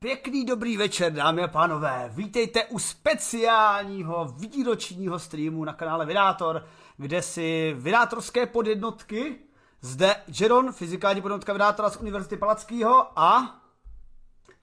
Pěkný dobrý večer, dámy a pánové. Vítejte u speciálního výročního streamu na kanále Vydátor, kde si vydátorské podjednotky, zde Jeron, fyzikální podjednotka Vydátora z Univerzity Palackého a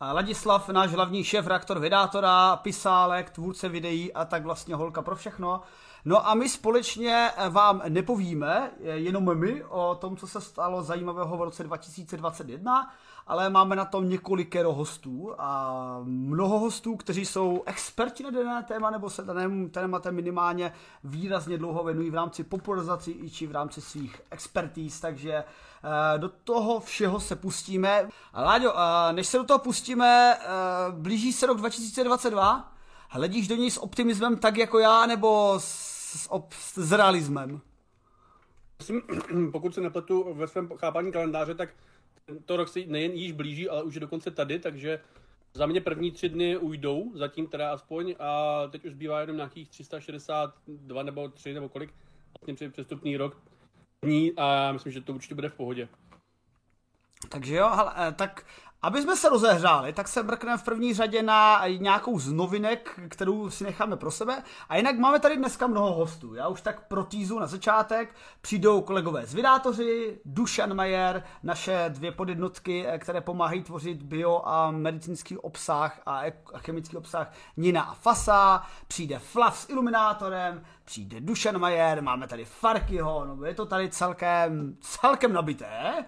Ladislav, náš hlavní šéf, reaktor Vydátora, pisálek, tvůrce videí a tak vlastně holka pro všechno. No a my společně vám nepovíme, jenom my, o tom, co se stalo zajímavého v roce 2021, ale máme na tom několikero hostů a mnoho hostů, kteří jsou experti na dané téma nebo se danému tématem minimálně výrazně dlouho věnují v rámci popularizací i či v rámci svých expertíz, takže eh, do toho všeho se pustíme. Láďo, eh, než se do toho pustíme, eh, blíží se rok 2022, hledíš do něj s optimismem tak jako já, nebo s, s, s realismem? Pokud se nepletu ve svém chápání kalendáře, tak to rok se nejen již blíží, ale už je dokonce tady, takže za mě první tři dny ujdou, zatím teda aspoň, a teď už zbývá jenom nějakých 362 nebo 3 nebo kolik, vlastně přestupný rok dní a já myslím, že to určitě bude v pohodě. Takže jo, hele, eh, tak aby jsme se rozehřáli, tak se mrkneme v první řadě na nějakou z novinek, kterou si necháme pro sebe. A jinak máme tady dneska mnoho hostů. Já už tak pro týzu na začátek. Přijdou kolegové z Vydátoři, Dušan Majer, naše dvě podjednotky, které pomáhají tvořit bio a medicínský obsah a chemický obsah Nina a Fasa. Přijde Flav s iluminátorem, přijde Dušan Majer, máme tady Farkyho, no je to tady celkem, celkem nabité.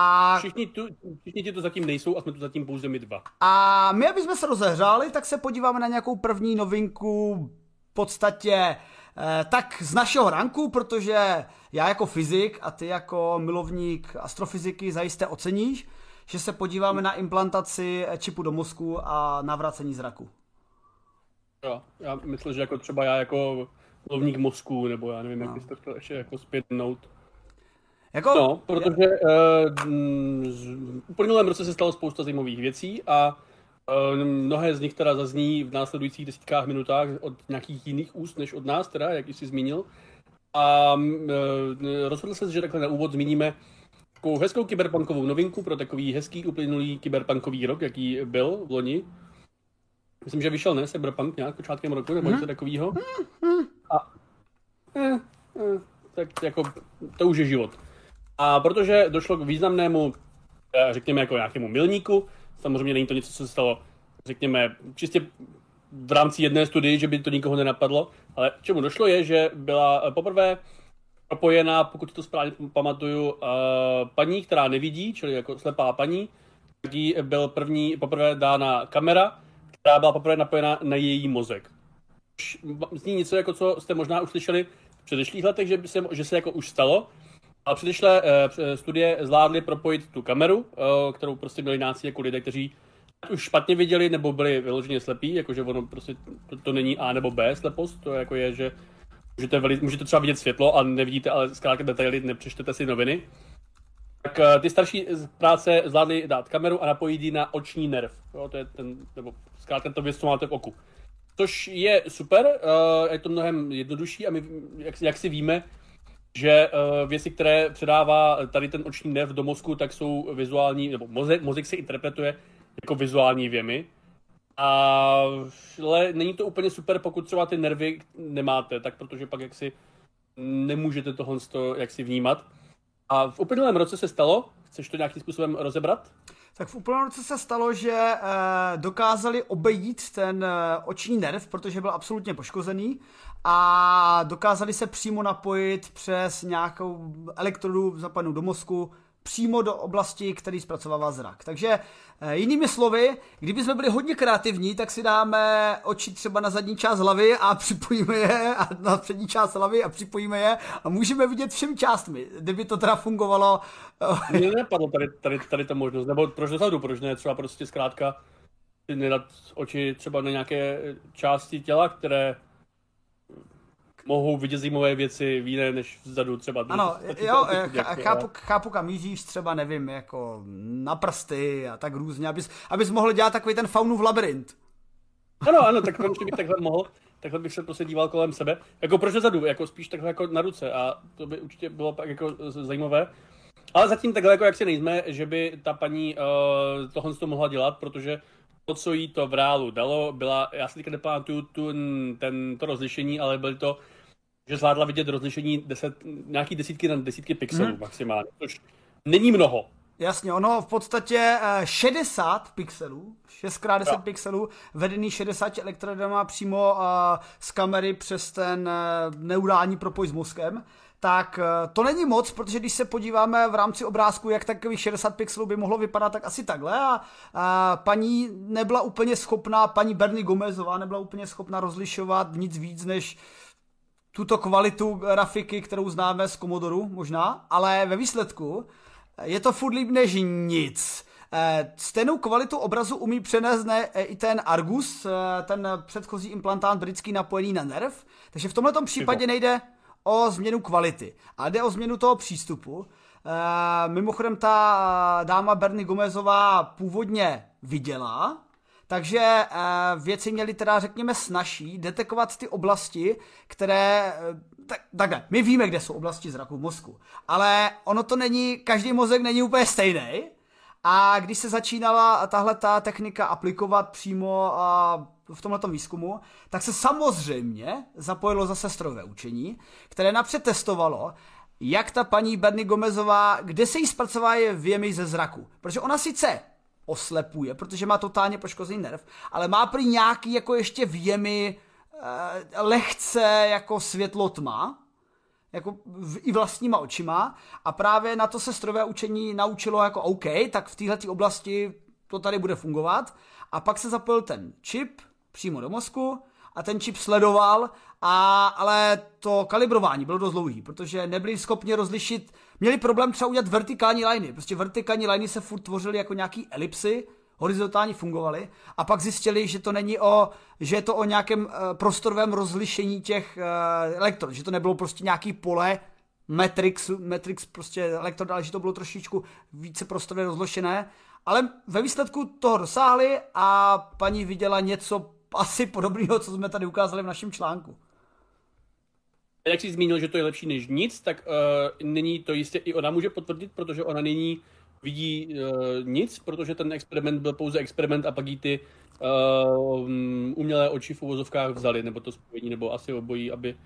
A... Všichni, tu, všichni ti to zatím nejsou a jsme tu zatím pouze my dva. A my, aby jsme se rozehřáli, tak se podíváme na nějakou první novinku v podstatě eh, tak z našeho ranku, protože já jako fyzik a ty jako milovník astrofyziky zajisté oceníš, že se podíváme na implantaci čipu do mozku a navracení zraku. Jo, já myslím, že jako třeba já jako milovník mozku, nebo já nevím, no. jak bys to chtěl ještě jako zpětnout. Jako... No, protože uh, v uplynulém roce se stalo spousta zajímavých věcí a uh, mnohé z nich teda zazní v následujících desítkách minutách od nějakých jiných úst než od nás, teda, jak jsi zmínil. A uh, rozhodl se, že takhle na úvod zmíníme takovou hezkou kyberpunkovou novinku pro takový hezký uplynulý kyberpunkový rok, jaký byl v loni. Myslím, že vyšel, ne, Cyberpunk nějak počátkem roku, nebo něco hmm. takového. Hmm. A eh, eh, tak jako to už je život. A protože došlo k významnému, eh, řekněme, jako nějakému milníku, samozřejmě není to něco, co se stalo, řekněme, čistě v rámci jedné studii, že by to nikoho nenapadlo, ale čemu došlo je, že byla eh, poprvé propojená, pokud to správně pamatuju, eh, paní, která nevidí, čili jako slepá paní, kdy byl první, poprvé dána kamera, která byla poprvé napojena na její mozek. Zní něco, jako co jste možná už slyšeli v předešlých letech, že, by se, že se jako už stalo, a předešlé uh, studie zvládly propojit tu kameru, uh, kterou prostě měli náci jako lidé, kteří už špatně viděli nebo byli vyloženě slepí, jakože ono prostě to, to není A nebo B slepost, to jako je, že můžete, veli, můžete třeba vidět světlo a nevidíte ale zkrátka detaily, nepřečtete si noviny. Tak ty starší práce zvládly dát kameru a napojit ji na oční nerv. Jo, to je ten, nebo zkrátka to věc, co máte v oku. Což je super, je to mnohem jednodušší a my, jak, jak si víme, že uh, věci, které předává tady ten oční nerv do mozku, tak jsou vizuální, nebo mozek, mozek se interpretuje jako vizuální věmy. A, ale není to úplně super, pokud třeba ty nervy nemáte, tak protože pak jaksi nemůžete tohle jak si vnímat. A v uplynulém roce se stalo, chceš to nějakým způsobem rozebrat? Tak v úplném roce se stalo, že e, dokázali obejít ten oční nerv, protože byl absolutně poškozený a dokázali se přímo napojit přes nějakou elektrodu zapadenou do mozku přímo do oblasti, který zpracovává zrak. Takže e, jinými slovy, kdyby jsme byli hodně kreativní, tak si dáme oči třeba na zadní část hlavy a připojíme je a na přední část hlavy a připojíme je a můžeme vidět všemi částmi, kdyby to teda fungovalo. Mně nepadlo tady, tady, tady ta možnost, nebo proč dozadu, proč ne, třeba prostě zkrátka nedat oči třeba na nějaké části těla, které mohou vidět zajímavé věci v jiné než vzadu třeba. Ano, jo, chápu, chápu, kam míříš třeba, nevím, jako na prsty a tak různě, abys, abys mohl dělat takový ten faunův labirint. Ano, ano, tak konečně bych takhle mohl, takhle bych se prostě díval kolem sebe. Jako proč zadu, jako spíš takhle jako na ruce a to by určitě bylo pak jako zajímavé. Ale zatím takhle jako jak si nejsme, že by ta paní uh, tohle to mohla dělat, protože to, co jí to v reálu dalo, byla, já si teďka nepamatuju tu, ten, to rozlišení, ale byly to, že zvládla vidět rozlišení deset, nějaký desítky na desítky pixelů hmm. maximálně, což není mnoho. Jasně, ono v podstatě 60 eh, pixelů, 6x10 no. pixelů, vedený 60 elektrodama přímo uh, z kamery přes ten uh, neurální propoj s mozkem, tak to není moc, protože když se podíváme v rámci obrázku, jak takových 60 pixelů by mohlo vypadat, tak asi takhle a, a paní nebyla úplně schopná, paní Bernie Gomezová nebyla úplně schopná rozlišovat nic víc než tuto kvalitu grafiky, kterou známe z Commodoru možná, ale ve výsledku je to furt líp než nic. Eh, stejnou kvalitu obrazu umí přenést ne, eh, i ten Argus, eh, ten předchozí implantát britský napojený na nerv, takže v tomto případě nejde o změnu kvality, ale jde o změnu toho přístupu. Mimochodem ta dáma Bernie Gomezová původně viděla, takže věci měly teda, řekněme, snažší detekovat ty oblasti, které tak, takhle, my víme, kde jsou oblasti zraku v mozku, ale ono to není, každý mozek není úplně stejný. A když se začínala tahle ta technika aplikovat přímo v tomto výzkumu, tak se samozřejmě zapojilo zase strojové učení, které napřed testovalo, jak ta paní Bernie Gomezová, kde se jí zpracovávají věmy ze zraku. Protože ona sice oslepuje, protože má totálně poškozený nerv, ale má prý nějaký jako ještě věmy Eh, lehce jako světlo tma, jako v, i vlastníma očima. A právě na to se strojové učení naučilo jako OK, tak v této oblasti to tady bude fungovat. A pak se zapojil ten čip přímo do mozku a ten čip sledoval, a, ale to kalibrování bylo dost dlouhý, protože nebyli schopni rozlišit, měli problém třeba udělat vertikální liny, prostě vertikální liny se furt tvořily jako nějaký elipsy, horizontálně fungovaly a pak zjistili, že to není o, že je to o nějakém uh, prostorovém rozlišení těch uh, elektrod, že to nebylo prostě nějaký pole Matrix, Matrix prostě elektrod, ale že to bylo trošičku více prostorově rozlošené, ale ve výsledku toho dosáhli a paní viděla něco asi podobného, co jsme tady ukázali v našem článku. Jak jsi zmínil, že to je lepší než nic, tak uh, není to jistě i ona může potvrdit, protože ona není vidí uh, nic, protože ten experiment byl pouze experiment a pak jí ty uh, umělé oči v uvozovkách vzali, nebo to spojení, nebo asi obojí, aby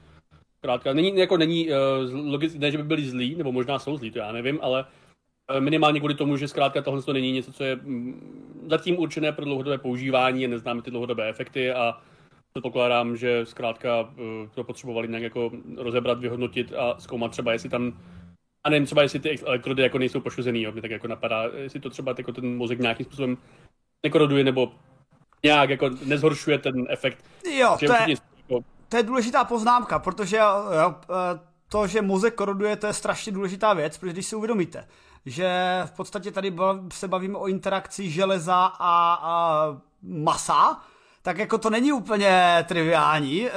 Krátka, není, jako není uh, logicky, ne, že by byli zlí, nebo možná jsou zlí, to já nevím, ale minimálně kvůli tomu, že zkrátka tohle to není něco, co je um, zatím určené pro dlouhodobé používání a neznáme ty dlouhodobé efekty a předpokládám, že zkrátka uh, to potřebovali nějak jako rozebrat, vyhodnotit a zkoumat třeba, jestli tam a nevím, třeba jestli ty elektrody jako nejsou poškozený, jo, mě tak jako napadá, jestli to třeba jako ten mozek nějakým způsobem nekoroduje nebo nějak jako nezhoršuje ten efekt. Jo, to je, jako... to je důležitá poznámka, protože jo, e, to, že mozek koroduje, to je strašně důležitá věc, protože když si uvědomíte, že v podstatě tady se bavíme o interakci železa a, a masa, tak jako to není úplně triviální. Eh,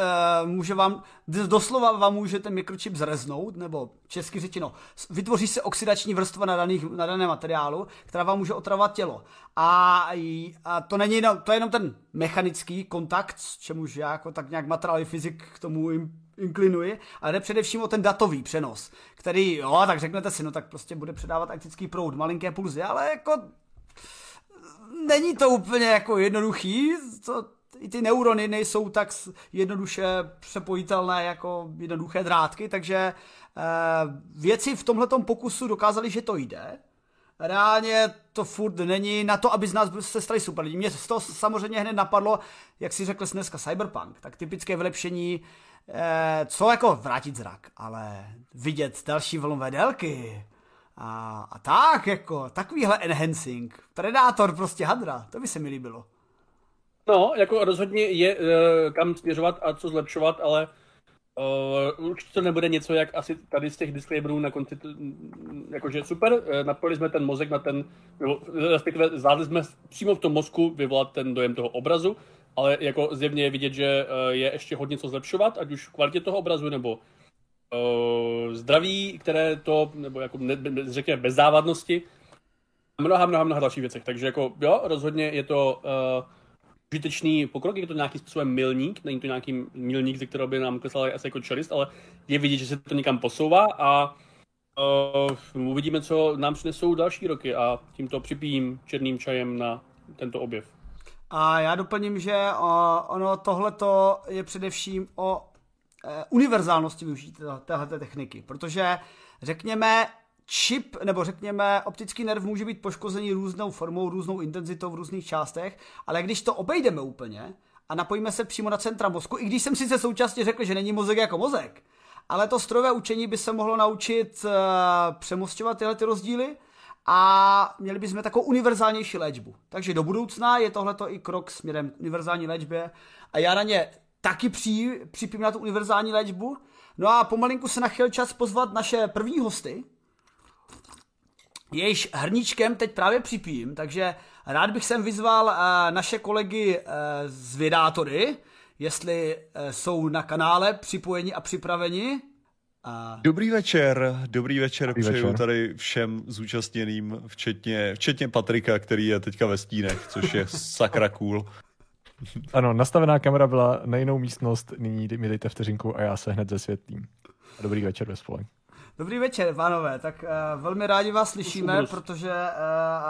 může vám, doslova vám může ten mikročip zreznout, nebo česky řečeno, vytvoří se oxidační vrstva na, daných, na daném materiálu, která vám může otravovat tělo. A, a to není jenom, to je jenom ten mechanický kontakt, čemuž já jako tak nějak materiální fyzik k tomu inklinuji, ale jde především o ten datový přenos, který, jo, tak řeknete si, no tak prostě bude předávat elektrický proud, malinké pulzy, ale jako není to úplně jako jednoduchý, to, i ty neurony nejsou tak jednoduše přepojitelné jako jednoduché drátky, takže e, věci v tomhletom pokusu dokázali, že to jde. Reálně to furt není na to, aby z nás se stali super lidi. Mě z toho samozřejmě hned napadlo, jak si řekl dneska Cyberpunk, tak typické vylepšení, e, co jako vrátit zrak, ale vidět další vlnové délky, a, a tak, jako, takovýhle enhancing. Predátor prostě hadra, to by se mi líbilo. No, jako rozhodně je uh, kam směřovat a co zlepšovat, ale uh, určitě to nebude něco, jak asi tady z těch disclaimerů na konci, jakože super, uh, napojili jsme ten mozek na ten, respektive zvládli jsme přímo v tom mozku vyvolat ten dojem toho obrazu, ale jako zjevně je vidět, že uh, je ještě hodně co zlepšovat, ať už v kvalitě toho obrazu, nebo uh, zdraví, které to, nebo jako ne, řekněme bez závadnosti, mnoha, mnoha, mnoha dalších věcech. Takže jako jo, rozhodně je to uh, užitečný pokrok, je to nějakým způsobem milník, není to nějaký milník, ze kterého by nám kleslal asi jako čelist, ale je vidět, že se to někam posouvá a uh, uvidíme, co nám přinesou další roky a tímto připijím černým čajem na tento objev. A já doplním, že ono tohleto je především o e, univerzálnosti využít téhle techniky, protože řekněme, čip, nebo řekněme, optický nerv může být poškozený různou formou, různou intenzitou v různých částech, ale když to obejdeme úplně a napojíme se přímo na centra mozku, i když jsem sice současně řekl, že není mozek jako mozek, ale to strojové učení by se mohlo naučit uh, přemostovat tyhle ty rozdíly a měli bychom takovou univerzálnější léčbu. Takže do budoucna je tohleto i krok směrem k univerzální léčbě a já na ně taky při, připím na tu univerzální léčbu. No a pomalinku se nachyl čas pozvat naše první hosty, jejíž hrníčkem teď právě připím, takže rád bych sem vyzval uh, naše kolegy uh, z Vědátory, jestli uh, jsou na kanále připojeni a připraveni. A... Dobrý večer, dobrý večer dobrý přeju večer. tady všem zúčastněným, včetně, včetně Patrika, který je teďka ve stínech, což je sakra cool. Ano, nastavená kamera byla na jinou místnost, nyní mi dejte vteřinku a já se hned zesvětlím. Dobrý večer ve spolek. Dobrý večer, pánové. Tak uh, velmi rádi vás slyšíme, protože uh,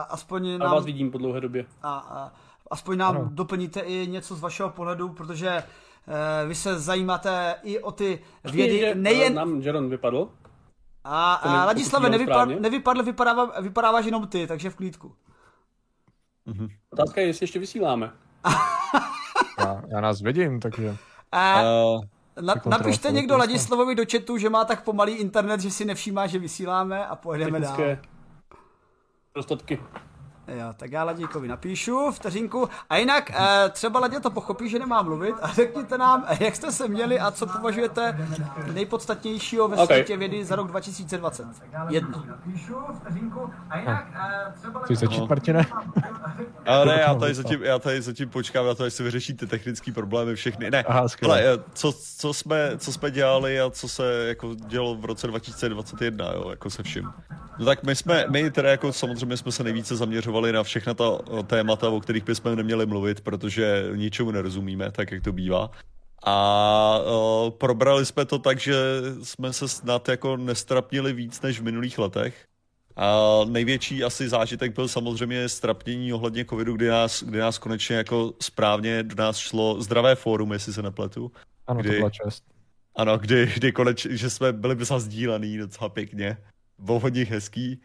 aspoň nám... A vás vidím po dlouhé době. A, a aspoň nám ano. doplníte i něco z vašeho pohledu, protože uh, vy se zajímáte i o ty vědy. Že, nejen... Nám Jaron vypadl. A, a Ladislave, nevypadl, nevypadl vypadává, vypadáváš jenom ty, takže v klídku. Mhm. Otázka je, jestli ještě vysíláme. já, já nás vidím, takže... A, uh, na, napište někdo Ladislavovi do chatu, že má tak pomalý internet, že si nevšímá, že vysíláme a pojedeme Technické dál. Dostatky. Jo, tak já Ladíkovi napíšu vteřinku. A jinak eh, třeba Ladě to pochopí, že nemá mluvit a řekněte nám, jak jste se měli a co považujete nejpodstatnějšího ve okay. světě vědy za rok 2020. Jedno. Chceš začít, Martine? Ale ne, já tady, zatím, já tady zatím počkám na to, až se vyřešíte technické problémy všechny. Ne, Aha, ale eh, co, co, jsme, co jsme dělali a co se jako dělo v roce 2021, jo, jako se vším. No tak my jsme, my teda jako samozřejmě jsme se nejvíce zaměřovali na všechna ta témata, o kterých bychom neměli mluvit, protože ničemu nerozumíme, tak jak to bývá. A uh, probrali jsme to tak, že jsme se snad jako nestrapnili víc než v minulých letech. A největší asi zážitek byl samozřejmě strapnění ohledně covidu, kdy nás, kdy nás konečně jako správně do nás šlo zdravé fórum, jestli se nepletu. Ano, kdy, to byla čest. Ano, kdy, kdy konečně, že jsme byli by sdílený docela pěkně nich hezký.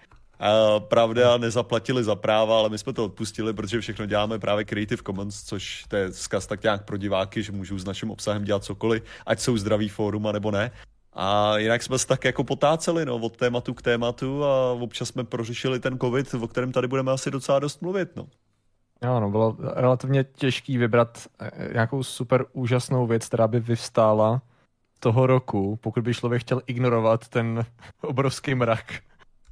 Pravda, nezaplatili za práva, ale my jsme to odpustili, protože všechno děláme právě Creative Commons, což to je zkaz tak nějak pro diváky, že můžou s naším obsahem dělat cokoliv, ať jsou zdraví fórum, nebo ne. A jinak jsme se tak jako potáceli no, od tématu k tématu a občas jsme prořešili ten covid, o kterém tady budeme asi docela dost mluvit. No. Jo, no, bylo relativně těžký vybrat eh, nějakou super úžasnou věc, která by vyvstála toho roku, pokud by člověk chtěl ignorovat ten obrovský mrak,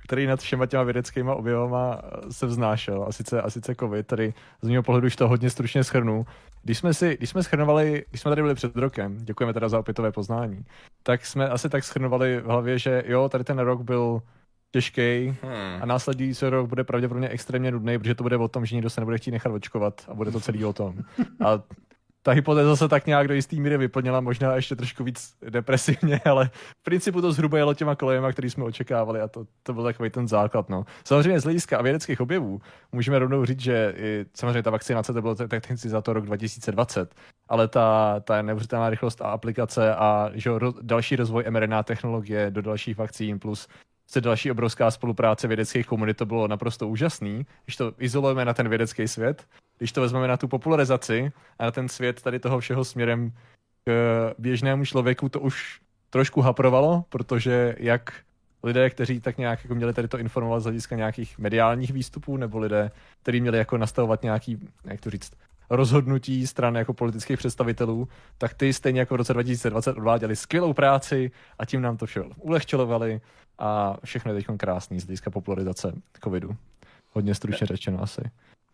který nad všema těma vědeckýma objevama se vznášel, a sice, a sice COVID, tady z mého pohledu už to hodně stručně schrnu. Když jsme si, když jsme schrnovali, když jsme tady byli před rokem, děkujeme teda za opětové poznání, tak jsme asi tak schrnovali v hlavě, že jo, tady ten rok byl těžký hmm. a následující rok bude pravděpodobně extrémně nudný, protože to bude o tom, že nikdo se nebude chtít nechat očkovat a bude to celý o tom. A ta hypotéza se tak nějak do jistý míry vyplnila, možná ještě trošku víc depresivně, ale v principu to zhruba jelo těma kolejema, který jsme očekávali a to, to byl takový ten základ. No. Samozřejmě z hlediska a vědeckých objevů můžeme rovnou říct, že i, samozřejmě ta vakcinace to bylo technicky za to rok 2020, ale ta, ta neuvěřitelná rychlost a aplikace a že ro, další rozvoj mRNA technologie do dalších vakcín plus se další obrovská spolupráce vědeckých komunit, to bylo naprosto úžasný, když to izolujeme na ten vědecký svět, když to vezmeme na tu popularizaci a na ten svět tady toho všeho směrem k běžnému člověku, to už trošku haprovalo, protože jak lidé, kteří tak nějak jako měli tady to informovat z hlediska nějakých mediálních výstupů, nebo lidé, kteří měli jako nastavovat nějaký, jak to říct, rozhodnutí stran jako politických představitelů, tak ty stejně jako v roce 2020 odváděli skvělou práci a tím nám to vše ulehčelovali a všechno je teď krásný z hlediska popularizace covidu. Hodně stručně řečeno asi.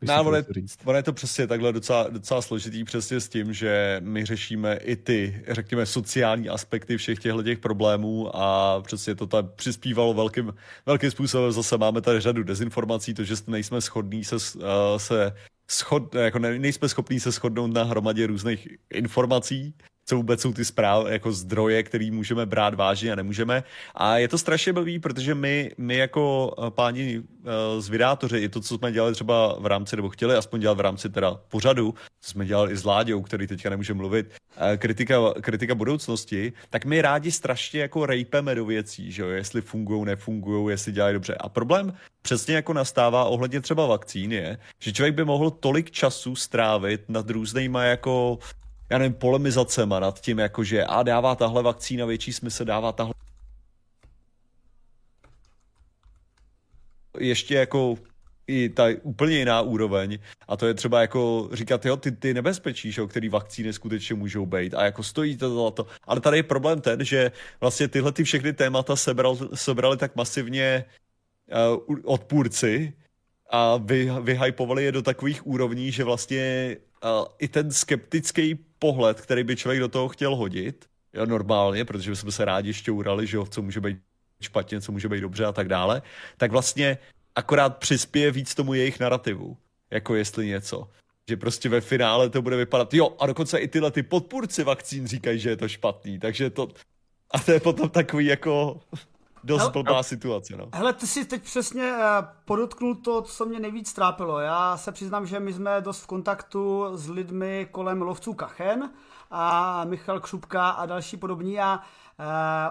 No, ono, je, ono je to přesně takhle docela, docela složitý přesně s tím, že my řešíme i ty, řekněme, sociální aspekty všech těchto těch problémů a přesně to tam přispívalo velkým, velkým způsobem. Zase máme tady řadu dezinformací, to, že nejsme schodní se, uh, se schod, jako ne, nejsme schopní se shodnout na hromadě různých informací, co vůbec jsou ty zpráv, jako zdroje, který můžeme brát vážně a nemůžeme. A je to strašně blbý, protože my, my jako eh, páni uh, z vydátoři, i to, co jsme dělali třeba v rámci, nebo chtěli aspoň dělat v rámci teda pořadu, co jsme dělali i s Láďou, který teďka nemůže mluvit, uh, kritika, kritika budoucnosti, tak my rádi strašně jako rejpeme do věcí, že jo, jestli fungují, nefungují, jestli dělají dobře. A problém přesně jako nastává ohledně třeba vakcín je, že člověk by mohl tolik času strávit nad různýma jako já nevím, polemizacema nad tím, jakože a dává tahle vakcína větší smysl, dává tahle ještě jako i ta úplně jiná úroveň a to je třeba jako říkat, jo, ty, ty nebezpečí, že, který vakcíny skutečně můžou být a jako stojí to za to. Ale tady je problém ten, že vlastně tyhle ty všechny témata sebral, sebrali tak masivně uh, odpůrci a vy, vyhypovali je do takových úrovní, že vlastně i ten skeptický pohled, který by člověk do toho chtěl hodit, jo, normálně, protože bychom se rádi šťourali, že jo, co může být špatně, co může být dobře a tak dále, tak vlastně akorát přispěje víc tomu jejich narrativu, jako jestli něco. Že prostě ve finále to bude vypadat, jo, a dokonce i tyhle ty podpůrci vakcín říkají, že je to špatný, takže to, a to je potom takový jako dost hele, blbá situace, no. Hele, ty si teď přesně uh, podotknul to, co mě nejvíc trápilo. Já se přiznám, že my jsme dost v kontaktu s lidmi kolem lovců Kachen a Michal Křupka a další podobní a uh,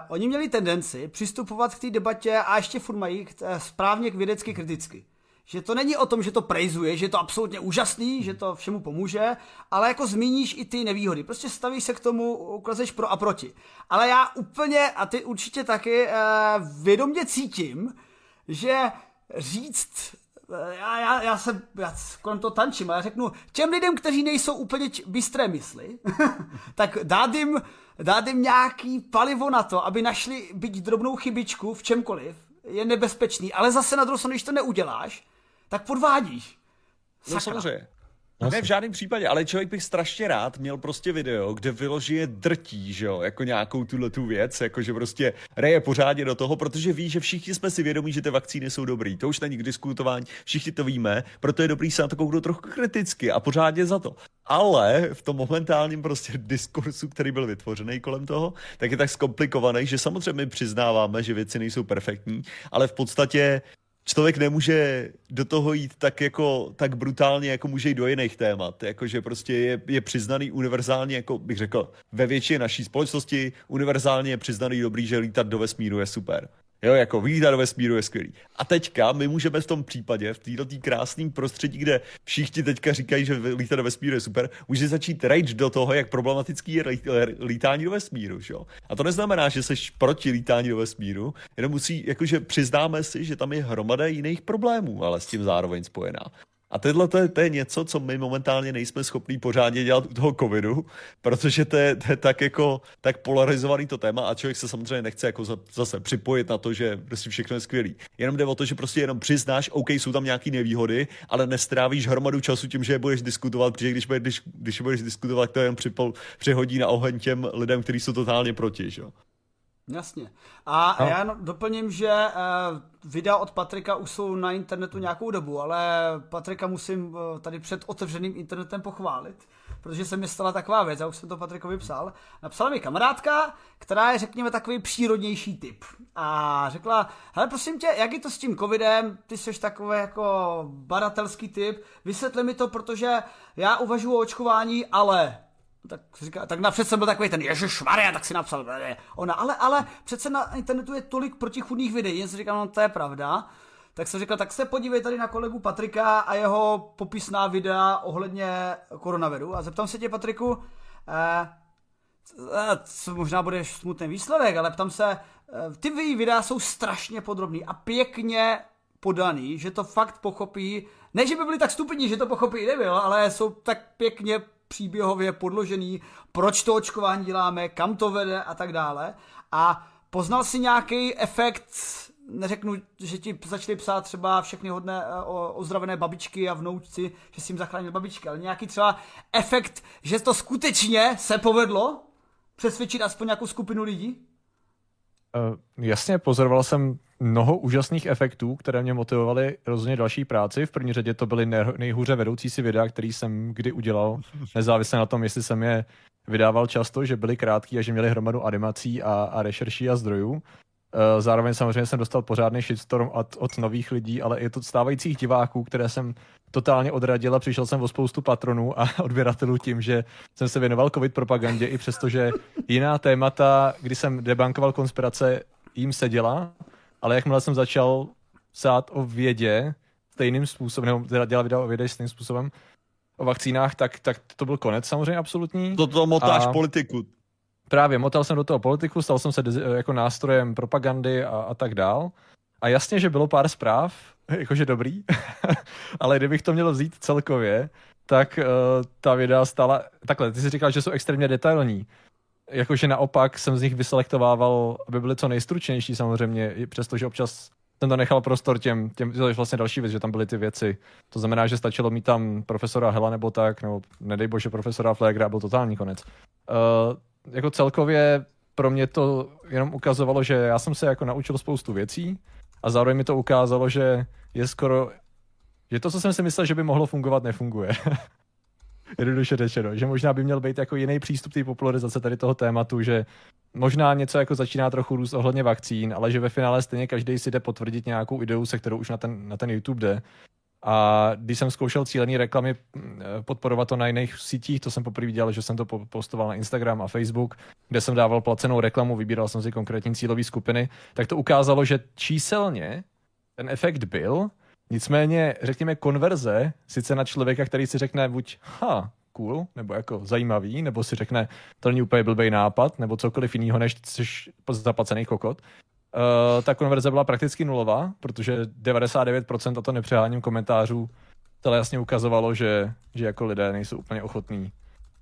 oni měli tendenci přistupovat k té debatě a ještě furt mají uh, správně k vědecky kriticky že to není o tom, že to prejzuje, že je to absolutně úžasný, že to všemu pomůže, ale jako zmíníš i ty nevýhody. Prostě stavíš se k tomu, ukazuješ pro a proti. Ale já úplně, a ty určitě taky, eh, vědomě cítím, že říct eh, já, já, já se já kolem to tančím a já řeknu, těm lidem, kteří nejsou úplně bystré mysli, tak dát jim, dát jim nějaký palivo na to, aby našli byť drobnou chybičku v čemkoliv, je nebezpečný, ale zase na druhou stranu, když to neuděláš, tak podvádíš. No samozřejmě. Ne v žádném případě, ale člověk bych strašně rád měl prostě video, kde vyloží drtí, že jo, jako nějakou tuhle tu věc, jako že prostě reje pořádně do toho, protože ví, že všichni jsme si vědomí, že ty vakcíny jsou dobrý. To už není k diskutování, všichni to víme, proto je dobrý se na to kouknout trochu kriticky a pořádně za to. Ale v tom momentálním prostě diskursu, který byl vytvořený kolem toho, tak je tak zkomplikovaný, že samozřejmě přiznáváme, že věci nejsou perfektní, ale v podstatě člověk nemůže do toho jít tak jako tak brutálně, jako může jít do jiných témat. Jakože prostě je, je přiznaný univerzálně, jako bych řekl, ve většině naší společnosti univerzálně je přiznaný dobrý, že lítat do vesmíru je super. Jo, jako vylítat do vesmíru je skvělý. A teďka my můžeme v tom případě, v této krásném prostředí, kde všichni teďka říkají, že lítat do vesmíru je super, může začít rage do toho, jak problematický je lítání do vesmíru. Jo? A to neznamená, že jsi proti lítání do vesmíru, jenom musí, jakože přiznáme si, že tam je hromada jiných problémů, ale s tím zároveň spojená. A tohle to je, to je něco, co my momentálně nejsme schopní pořádně dělat u toho covidu, protože to je, to je tak jako tak polarizovaný to téma a člověk se samozřejmě nechce jako zase připojit na to, že prostě všechno je skvělý. Jenom jde o to, že prostě jenom přiznáš, OK, jsou tam nějaké nevýhody, ale nestrávíš hromadu času tím, že je budeš diskutovat, protože když, když, když budeš diskutovat, to jen připol, přehodí na oheň těm lidem, kteří jsou totálně proti. Že? Jasně. A no. já doplním, že uh, videa od Patrika už jsou na internetu nějakou dobu, ale Patrika musím uh, tady před otevřeným internetem pochválit, protože se mi stala taková věc, já už jsem to Patrikovi psal. Napsala mi kamarádka, která je, řekněme, takový přírodnější typ. A řekla, hele, prosím tě, jak je to s tím covidem, ty jsi takový jako badatelský typ, vysvětli mi to, protože já uvažuji o očkování, ale tak říká, tak napřed jsem byl takový ten Ježíš Maria, tak si napsal, ne, ona, ale, ale přece na internetu je tolik protichudných videí, jen si říkal, no to je pravda. Tak jsem říkal, tak se podívej tady na kolegu Patrika a jeho popisná videa ohledně koronaviru. A zeptám se tě, Patriku, eh, eh co možná bude smutný výsledek, ale ptám se, eh, ty videa jsou strašně podrobný a pěkně podaný, že to fakt pochopí, ne, že by byli tak stupidní, že to pochopí nebyl, ale jsou tak pěkně příběhově podložený, proč to očkování děláme, kam to vede a tak dále. A poznal si nějaký efekt, neřeknu, že ti začali psát třeba všechny hodné eh, ozdravené babičky a vnoučci, že si jim zachránil babičky, ale nějaký třeba efekt, že to skutečně se povedlo přesvědčit aspoň nějakou skupinu lidí? Uh, jasně, pozoroval jsem mnoho úžasných efektů, které mě motivovaly rozhodně další práci. V první řadě to byly nejhůře vedoucí si videa, který jsem kdy udělal, nezávisle na tom, jestli jsem je vydával často, že byly krátký a že měli hromadu animací a, a rešerší a zdrojů. Eh, zároveň samozřejmě jsem dostal pořádný shitstorm od, od nových lidí, ale i od stávajících diváků, které jsem totálně odradil a přišel jsem o spoustu patronů a odběratelů tím, že jsem se věnoval covid propagandě, i přestože jiná témata, kdy jsem debankoval konspirace, jim seděla, ale jakmile jsem začal psát o vědě stejným způsobem, nebo teda dělat video o vědě stejným způsobem, o vakcínách, tak, tak to byl konec samozřejmě absolutní. To to motáš a... politiku. Právě, motal jsem do toho politiku, stal jsem se jako nástrojem propagandy a, a tak dál. A jasně, že bylo pár zpráv, jakože dobrý, ale kdybych to měl vzít celkově, tak uh, ta videa stála, takhle, ty jsi říkal, že jsou extrémně detailní. Jakože naopak jsem z nich vyselektovával, aby byly co nejstručnější samozřejmě, přestože občas jsem to nechal prostor těm, těm, to je vlastně další věc, že tam byly ty věci. To znamená, že stačilo mít tam profesora Hela nebo tak, nebo nedej bože profesora Flegra, byl totální konec. Uh, jako celkově pro mě to jenom ukazovalo, že já jsem se jako naučil spoustu věcí a zároveň mi to ukázalo, že je skoro, že to, co jsem si myslel, že by mohlo fungovat, nefunguje. Jednoduše řečeno, že možná by měl být jako jiný přístup té popularizace tady toho tématu, že možná něco jako začíná trochu růst ohledně vakcín, ale že ve finále stejně každý si jde potvrdit nějakou ideu, se kterou už na ten, na ten YouTube jde. A když jsem zkoušel cílený reklamy mm, podporovat to na jiných sítích, to jsem poprvé dělal, že jsem to postoval na Instagram a Facebook, kde jsem dával placenou reklamu, vybíral jsem si konkrétní cílové skupiny, tak to ukázalo, že číselně ten efekt byl, nicméně, řekněme, konverze, sice na člověka, který si řekne buď, ha, cool, nebo jako zajímavý, nebo si řekne, to není úplně blbý nápad, nebo cokoliv jiného, než jsi zaplacený kokot, uh, ta konverze byla prakticky nulová, protože 99% a to nepřeháním komentářů to jasně ukazovalo, že, že jako lidé nejsou úplně ochotní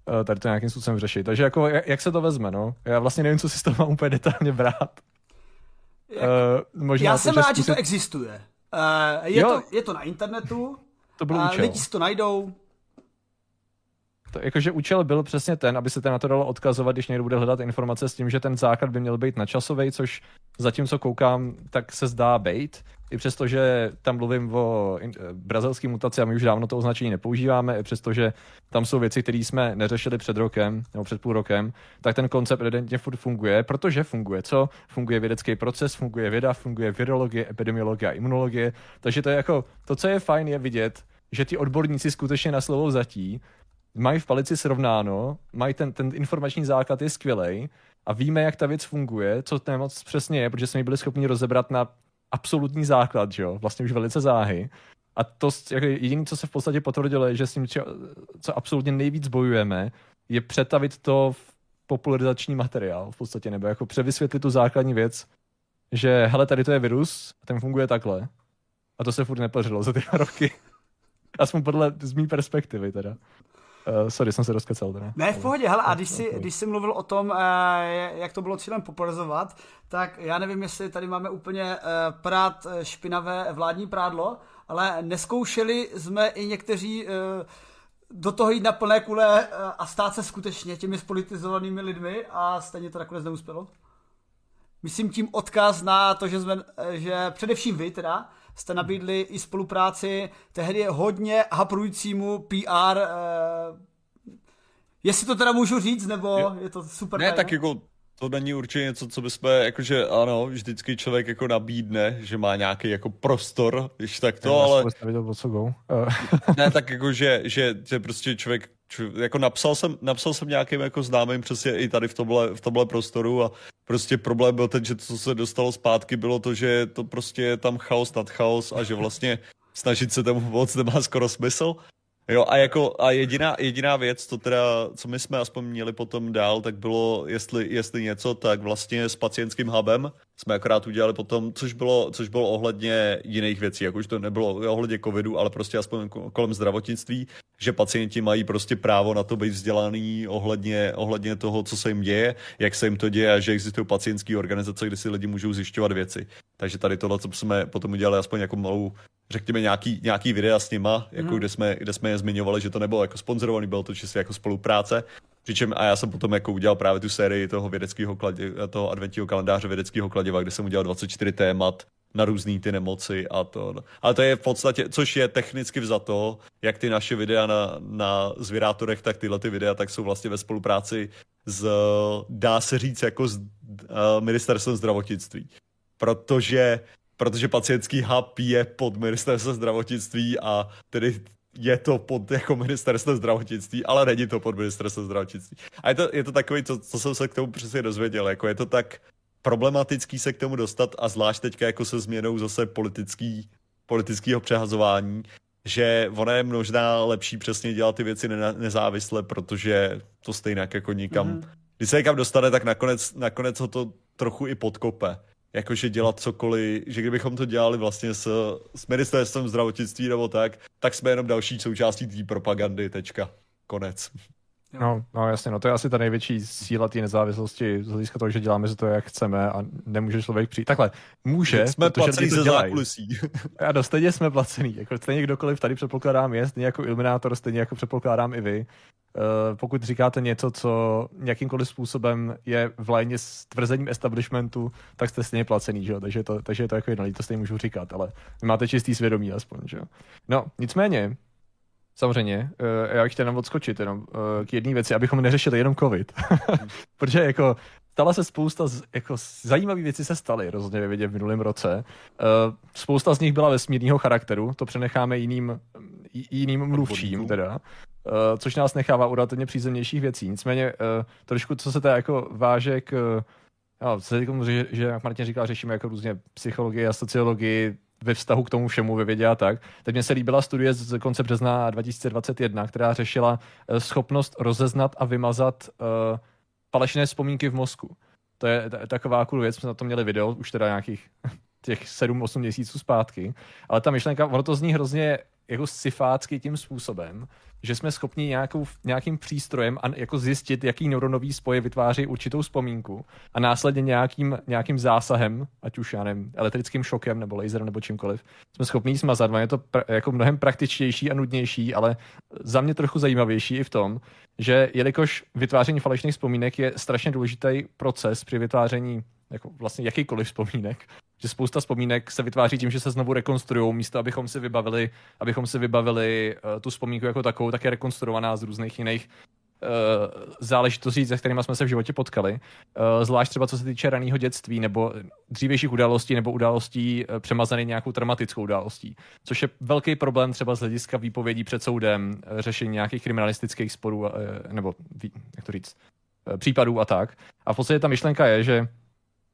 uh, tady to nějakým způsobem řešit. Takže jako, jak, jak se to vezme, no? Já vlastně nevím, co si z toho mám úplně detailně brát. Jak, uh, možná já to, jsem rád, zkusit... že to existuje. Uh, je, to, je to na internetu, to bylo uh, lidi si to najdou, to, jakože účel byl přesně ten, aby se ten na to dalo odkazovat, když někdo bude hledat informace s tím, že ten základ by měl být načasový, což zatím, co koukám, tak se zdá být. I přesto, že tam mluvím o eh, brazilské mutaci a my už dávno to označení nepoužíváme, i přesto, že tam jsou věci, které jsme neřešili před rokem nebo před půl rokem, tak ten koncept evidentně furt funguje, protože funguje co? Funguje vědecký proces, funguje věda, funguje virologie, epidemiologie a imunologie. Takže to je jako, to, co je fajn, je vidět, že ty odborníci skutečně na slovo zatí mají v palici srovnáno, mají ten, ten informační základ je skvělý a víme, jak ta věc funguje, co to moc přesně je, protože jsme ji byli schopni rozebrat na absolutní základ, že jo, vlastně už velice záhy. A to jako jediné, co se v podstatě potvrdilo, je, že s tím, co absolutně nejvíc bojujeme, je přetavit to v popularizační materiál v podstatě, nebo jako převysvětlit tu základní věc, že hele, tady to je virus, ten funguje takhle. A to se furt nepořilo za ty roky. Aspoň podle z mý perspektivy teda. Uh, sorry, jsem se rozkecal. Teda. Ne, v pohodě, hele, a když jsi, když jsi mluvil o tom, uh, jak to bylo cílem popularizovat, tak já nevím, jestli tady máme úplně uh, prát špinavé vládní prádlo, ale neskoušeli jsme i někteří uh, do toho jít na plné kule a stát se skutečně těmi spolitizovanými lidmi a stejně to nakonec neuspělo? Myslím tím odkaz na to, že, jsme, že především vy teda jste nabídli i spolupráci tehdy hodně haprujícímu PR. Eh, jestli to teda můžu říct, nebo jo. je to super? Ne, tak jako to není určitě něco, co bychom, jakože ano, vždycky člověk jako nabídne, že má nějaký jako prostor, když tak to, ale... ne, tak jako, že, že, že prostě člověk, člověk, jako napsal jsem, napsal jsem nějakým jako známým přesně i tady v tomhle, v tomhle prostoru a prostě problém byl ten, že to, co se dostalo zpátky, bylo to, že to prostě je tam chaos nad chaos a že vlastně snažit se tomu moc nemá skoro smysl. Jo, a jako a jediná, jediná věc, to teda, co my jsme aspoň měli potom dál, tak bylo, jestli, jestli něco, tak vlastně s pacientským hubem jsme akorát udělali potom, což bylo, což bylo ohledně jiných věcí, jak už to nebylo ohledně covidu, ale prostě aspoň kolem zdravotnictví, že pacienti mají prostě právo na to být vzdělaný ohledně, ohledně toho, co se jim děje, jak se jim to děje a že existují pacientské organizace, kde si lidi můžou zjišťovat věci. Takže tady tohle, co jsme potom udělali aspoň jako malou řekněme, nějaký, nějaký videa s nima, jako mm. kde, jsme, kde jsme je zmiňovali, že to nebylo jako sponzorovaný, bylo to čistě jako spolupráce. Přičem a já jsem potom jako udělal právě tu sérii toho vědeckého kladiva, toho adventního kalendáře vědeckého kladiva, kde jsem udělal 24 témat na různé ty nemoci a to. Ale to je v podstatě, což je technicky vzato, jak ty naše videa na, na zvěrátorech, tak tyhle ty videa, tak jsou vlastně ve spolupráci s, dá se říct, jako s uh, ministerstvem zdravotnictví. Protože, protože pacientský hub je pod ministerstvem zdravotnictví a tedy je to pod jako ministerstvo zdravotnictví, ale není to pod ministerstvo zdravotnictví. A je to, je to takový, co, co jsem se k tomu přesně dozvěděl, jako je to tak problematický se k tomu dostat a zvlášť teďka jako se změnou zase politický, politického přehazování, že ono je možná lepší přesně dělat ty věci ne- nezávisle, protože to stejně jako nikam, mm-hmm. když se někam dostane, tak nakonec, nakonec ho to trochu i podkope jakože dělat cokoliv, že kdybychom to dělali vlastně s, s ministerstvem zdravotnictví nebo tak, tak jsme jenom další součástí té propagandy, tečka, konec. No, no jasně, no to je asi ta největší síla té nezávislosti z hlediska toho, že děláme za to, jak chceme a nemůže člověk přijít. Takhle, může, jsme placený ze zákulisí. A no, stejně jsme placený, jako stejně kdokoliv tady předpokládám je, stejně jako Illuminator, stejně jako předpokládám i vy. Uh, pokud říkáte něco, co nějakýmkoliv způsobem je v lajně s tvrzením establishmentu, tak jste stejně placený, že jo? Takže, to, takže je to jako jedno, to stejně můžu říkat, ale máte čistý svědomí aspoň, že jo? No, nicméně, Samozřejmě, uh, já bych chtěl jenom odskočit jenom uh, k jedné věci, abychom neřešili jenom covid. Protože jako stala se spousta, z, jako zajímavé věci se staly rozhodně ve vědě v minulém roce. Uh, spousta z nich byla vesmírného charakteru, to přenecháme jiným, jiným mluvčím teda. Což nás nechává u relativně přízemnějších věcí. Nicméně trošku, co se teda jako váže k No, se že, že, jak Martin říkal, řešíme jako různě psychologii a sociologii, ve vztahu k tomu všemu ve vědě a tak. Teď mně se líbila studie z konce března 2021, která řešila eh, schopnost rozeznat a vymazat uh, falešné vzpomínky v mozku. To je taková cool věc, jsme na to měli video, už teda nějakých těch 7-8 měsíců zpátky, ale ta myšlenka, ono to zní hrozně jako sifácky tím způsobem, že jsme schopni nějakou, nějakým přístrojem a jako zjistit, jaký neuronový spoje vytváří určitou vzpomínku a následně nějakým, nějakým zásahem, ať už já nevím, elektrickým šokem nebo laserem nebo čímkoliv, jsme schopni smazat. Je to pra, jako mnohem praktičtější a nudnější, ale za mě trochu zajímavější i v tom, že jelikož vytváření falešných vzpomínek je strašně důležitý proces při vytváření jako vlastně jakýkoliv vzpomínek, že spousta vzpomínek se vytváří tím, že se znovu rekonstruují, místo abychom si vybavili, abychom si vybavili uh, tu vzpomínku jako takovou, tak je rekonstruovaná z různých jiných uh, záležitostí, se kterými jsme se v životě potkali. Uh, zvlášť třeba co se týče raného dětství nebo dřívějších událostí nebo událostí uh, přemazaných nějakou traumatickou událostí. Což je velký problém třeba z hlediska výpovědí před soudem, uh, řešení nějakých kriminalistických sporů, uh, nebo jak to říct, případů a tak. A v podstatě ta myšlenka je, že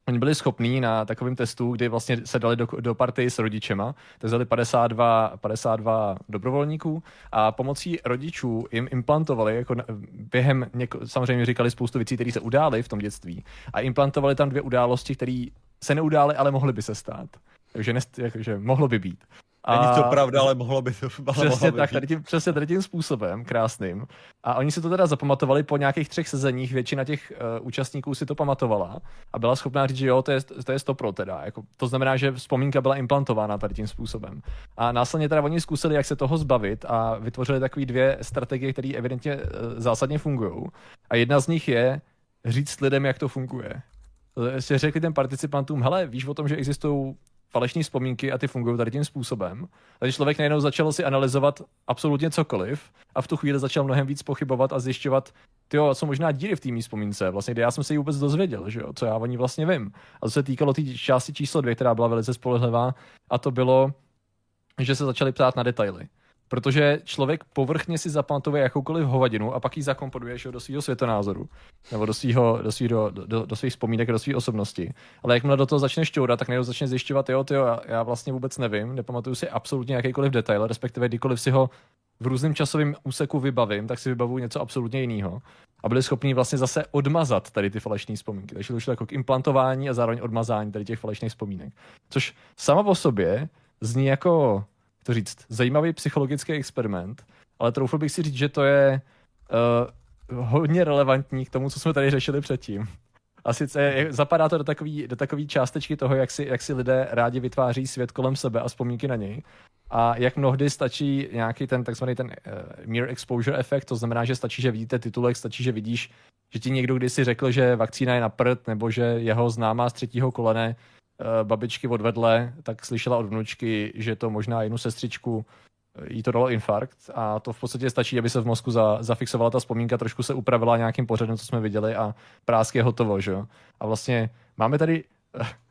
Oni byli schopní na takovém testu, kdy vlastně se dali do, do party s rodičema, tak vzali 52, 52 dobrovolníků a pomocí rodičů jim implantovali, jako během, něko, samozřejmě říkali spoustu věcí, které se udály v tom dětství a implantovali tam dvě události, které se neudály, ale mohly by se stát. Takže, nest, že mohlo by být. A... Není to pravda, ale mohlo by to Přesně tak, tady tím, přesně tady tím způsobem, krásným. A oni si to teda zapamatovali po nějakých třech sezeních, většina těch uh, účastníků si to pamatovala a byla schopná říct, že jo, to je, to je stopro teda. Jako, to znamená, že vzpomínka byla implantována tady tím způsobem. A následně teda oni zkusili, jak se toho zbavit a vytvořili takové dvě strategie, které evidentně uh, zásadně fungují. A jedna z nich je říct lidem, jak to funguje. Si řekli těm participantům, hele, víš o tom, že existují falešní vzpomínky a ty fungují tady tím způsobem. Takže člověk najednou začal si analyzovat absolutně cokoliv a v tu chvíli začal mnohem víc pochybovat a zjišťovat, tyjo, co možná díry v té mý vzpomínce, vlastně, kde já jsem se ji vůbec dozvěděl, že jo, co já o ní vlastně vím. A to se týkalo té tý části číslo dvě, která byla velice spolehlivá, a to bylo, že se začali ptát na detaily. Protože člověk povrchně si zapamatuje jakoukoliv hovadinu a pak ji zakomponuje do svého světonázoru nebo do, svýho, do, svýho, do, do, do svých vzpomínek, do své osobnosti. Ale jakmile do toho začne šťourat, tak najednou začne zjišťovat, jo, tyjo, já, já vlastně vůbec nevím, nepamatuju si absolutně jakýkoliv detail, respektive kdykoliv si ho v různém časovém úseku vybavím, tak si vybavuju něco absolutně jiného. A byli schopni vlastně zase odmazat tady ty falešné vzpomínky. Takže to šlo jako k implantování a zároveň odmazání tady těch falešných vzpomínek. Což sama o sobě zní jako to říct, zajímavý psychologický experiment, ale troufl bych si říct, že to je uh, hodně relevantní k tomu, co jsme tady řešili předtím. A sice zapadá to do takové do takový částečky toho, jak si, jak si lidé rádi vytváří svět kolem sebe a vzpomínky na něj. A jak mnohdy stačí nějaký ten takzvaný ten uh, mere exposure efekt, to znamená, že stačí, že vidíte titulek, stačí, že vidíš, že ti někdo kdysi řekl, že vakcína je na prd, nebo že jeho známá z třetího kolene babičky odvedle, tak slyšela od vnučky, že to možná jednu sestřičku jí to dalo infarkt a to v podstatě stačí, aby se v mozku za, zafixovala ta vzpomínka, trošku se upravila nějakým pořadem, co jsme viděli a prásk je hotovo, že jo. A vlastně máme tady,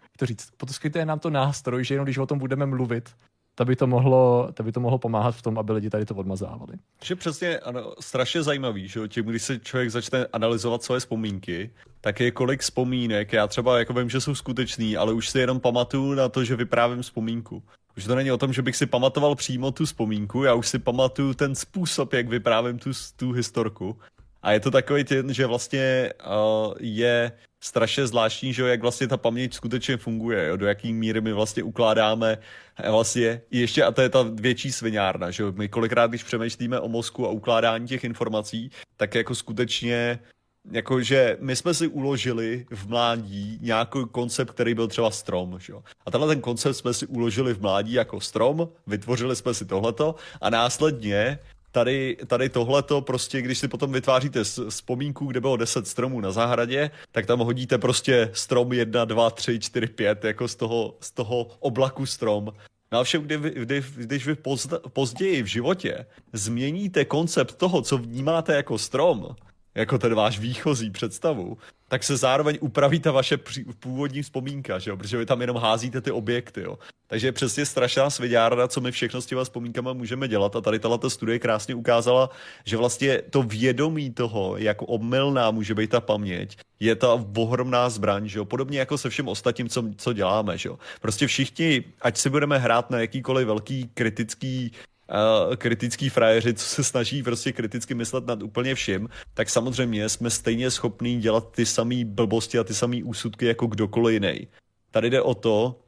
jak to říct, poskytuje nám to nástroj, že jenom když o tom budeme mluvit, to by to mohlo, to by to mohlo pomáhat v tom, aby lidi tady to odmazávali. Že přesně, ano, strašně zajímavý, že tím, když se člověk začne analyzovat své vzpomínky, tak je kolik vzpomínek, já třeba jako vím, že jsou skutečný, ale už si jenom pamatuju na to, že vyprávím vzpomínku. Už to není o tom, že bych si pamatoval přímo tu vzpomínku, já už si pamatuju ten způsob, jak vyprávím tu, tu historku. A je to takový ten, že vlastně uh, je strašně zvláštní, že jak vlastně ta paměť skutečně funguje, jo? do jaký míry my vlastně ukládáme eh, vlastně ještě, a to je ta větší sviňárna, že my kolikrát, když přemýšlíme o mozku a ukládání těch informací, tak jako skutečně jakože my jsme si uložili v mládí nějaký koncept, který byl třeba strom, že jo? A tenhle ten koncept jsme si uložili v mládí jako strom, vytvořili jsme si tohleto a následně tady, tady tohleto prostě, když si potom vytváříte vzpomínku, kde bylo 10 stromů na zahradě, tak tam hodíte prostě strom 1, 2, 3, 4, 5, jako z toho, z toho oblaku strom. No a všem, kdy, kdy, když vy později v životě změníte koncept toho, co vnímáte jako strom, jako ten váš výchozí představu, tak se zároveň upraví ta vaše původní vzpomínka, že jo? protože vy tam jenom házíte ty objekty. Jo? Takže je přesně strašná svěďárna, co my všechno s těma vzpomínkama můžeme dělat a tady tato studie krásně ukázala, že vlastně to vědomí toho, jak omylná může být ta paměť, je ta ohromná zbraň, že jo? podobně jako se všem ostatním, co, co děláme. Že jo? Prostě všichni, ať si budeme hrát na jakýkoliv velký kritický kritický frajeři, co se snaží prostě kriticky myslet nad úplně vším, tak samozřejmě jsme stejně schopní dělat ty samé blbosti a ty samé úsudky jako kdokoliv jiný. Tady jde o to,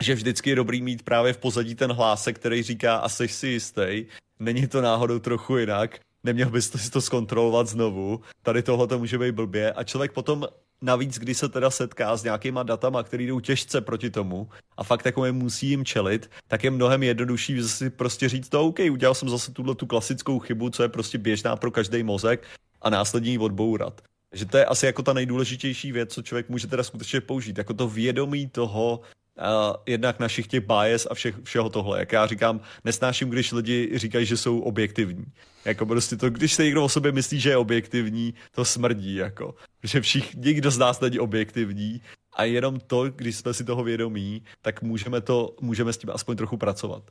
že vždycky je dobrý mít právě v pozadí ten hlásek, který říká a seš si jistý, není to náhodou trochu jinak, neměl bys to si to zkontrolovat znovu, tady tohle to může být blbě. A člověk potom Navíc, když se teda setká s nějakýma datama, které jdou těžce proti tomu a fakt jako je musí jim čelit, tak je mnohem jednodušší si prostě říct to, OK, udělal jsem zase tuhle tu klasickou chybu, co je prostě běžná pro každý mozek a následně ji odbourat. Že to je asi jako ta nejdůležitější věc, co člověk může teda skutečně použít, jako to vědomí toho, uh, jednak našich těch bias a vše, všeho tohle. Jak já říkám, nesnáším, když lidi říkají, že jsou objektivní. Jako prostě to, když se někdo o sobě myslí, že je objektivní, to smrdí, jako. Že všichni, nikdo z nás není objektivní a jenom to, když jsme si toho vědomí, tak můžeme, to, můžeme s tím aspoň trochu pracovat.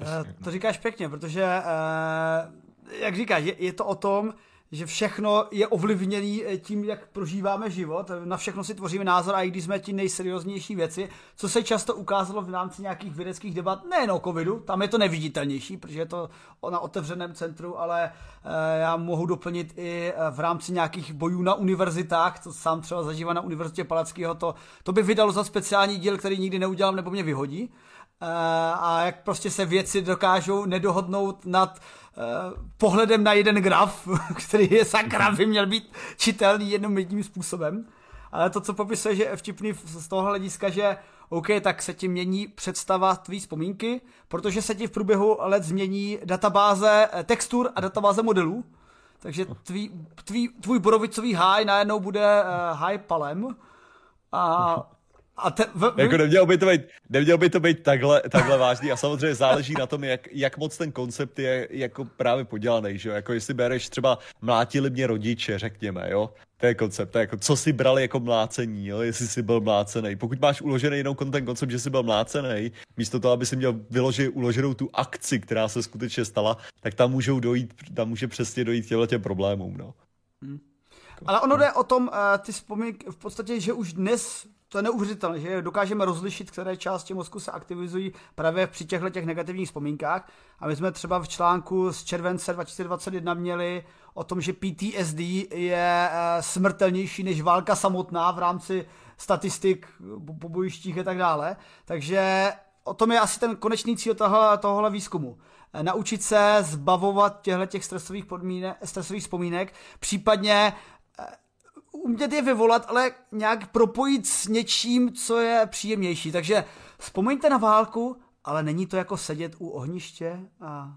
Uh, to říkáš pěkně, protože uh, jak říkáš, je, je to o tom, že všechno je ovlivněné eh, tím, jak prožíváme život, na všechno si tvoříme názor a i když jsme ti nejserióznější věci, co se často ukázalo v rámci nějakých vědeckých debat, nejen o covidu, tam je to neviditelnější, protože je to na otevřeném centru, ale eh, já mohu doplnit i eh, v rámci nějakých bojů na univerzitách, co sám třeba zažívám na univerzitě Palackého, to, to by vydalo za speciální díl, který nikdy neudělám nebo mě vyhodí. A jak prostě se věci dokážou nedohodnout nad Eh, pohledem na jeden graf, který je sakra, by měl být čitelný jedním jedním způsobem. Ale to, co popisuje, že je vtipný z toho hlediska, že OK, tak se ti mění představa tvý vzpomínky, protože se ti v průběhu let změní databáze eh, textur a databáze modelů. Takže tvý, tvý, tvůj borovicový háj najednou bude háj palem. A a te, v, v... Jako nemělo by to být, nemělo by to být takhle, takhle vážný a samozřejmě záleží na tom, jak, jak moc ten koncept je jako právě podělaný, že jo? Jako jestli bereš třeba mlátili mě rodiče, řekněme, jo? To je koncept, to je jako, co si brali jako mlácení, jo? jestli jsi byl mlácený. Pokud máš uložený jenom ten koncept, že jsi byl mlácený, místo toho, aby si měl vyložit uloženou tu akci, která se skutečně stala, tak tam můžou dojít, tam může přesně dojít těle těm problémům, no. Hmm. Ale ono jde o tom, uh, ty vzpomínky, v podstatě, že už dnes to je neuvěřitelné, že dokážeme rozlišit, které části mozku se aktivizují právě při těchto těch negativních vzpomínkách. A my jsme třeba v článku z července 2021 měli o tom, že PTSD je eh, smrtelnější než válka samotná v rámci statistik po bojištích a tak dále. Takže o tom je asi ten konečný cíl tohle, tohle výzkumu. Eh, naučit se zbavovat těchto těch stresových, podmínek, stresových vzpomínek, případně eh, umět je vyvolat, ale nějak propojit s něčím, co je příjemnější. Takže vzpomeňte na válku, ale není to jako sedět u ohniště a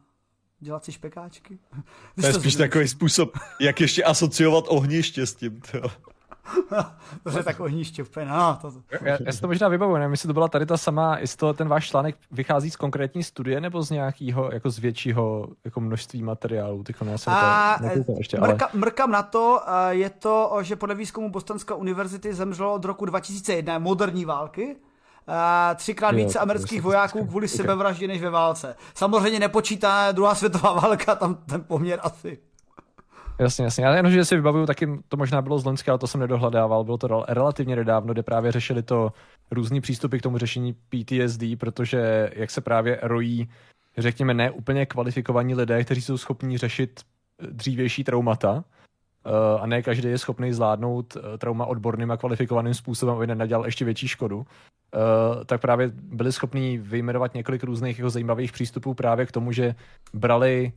dělat si špekáčky. To je spíš takový způsob, jak ještě asociovat ohniště s tím. To. to je tak ohniště úplně, no. To... Já, já si to možná vybavuji, nevím, jestli to byla tady ta sama, jestli to, ten váš článek vychází z konkrétní studie nebo z nějakého, jako z většího jako množství materiálů, tycho já jsem A, to ještě, mrka, ale... Mrkám na to, je to, že podle výzkumu Bostonská univerzity zemřelo od roku 2001 moderní války, třikrát více amerických vojáků kvůli okay. sebevraždě než ve válce. Samozřejmě nepočítá druhá světová válka, tam ten poměr asi Jasně, jasně. Já jenom, že si vybavuju, taky to možná bylo z Loňska, ale to jsem nedohledával. Bylo to relativně nedávno, kde právě řešili to různý přístupy k tomu řešení PTSD, protože jak se právě rojí, řekněme, ne úplně kvalifikovaní lidé, kteří jsou schopni řešit dřívější traumata, eh, a ne každý je schopný zvládnout eh, trauma odborným a kvalifikovaným způsobem, aby nenadělal ještě větší škodu, eh, tak právě byli schopni vyjmenovat několik různých jako zajímavých přístupů právě k tomu, že brali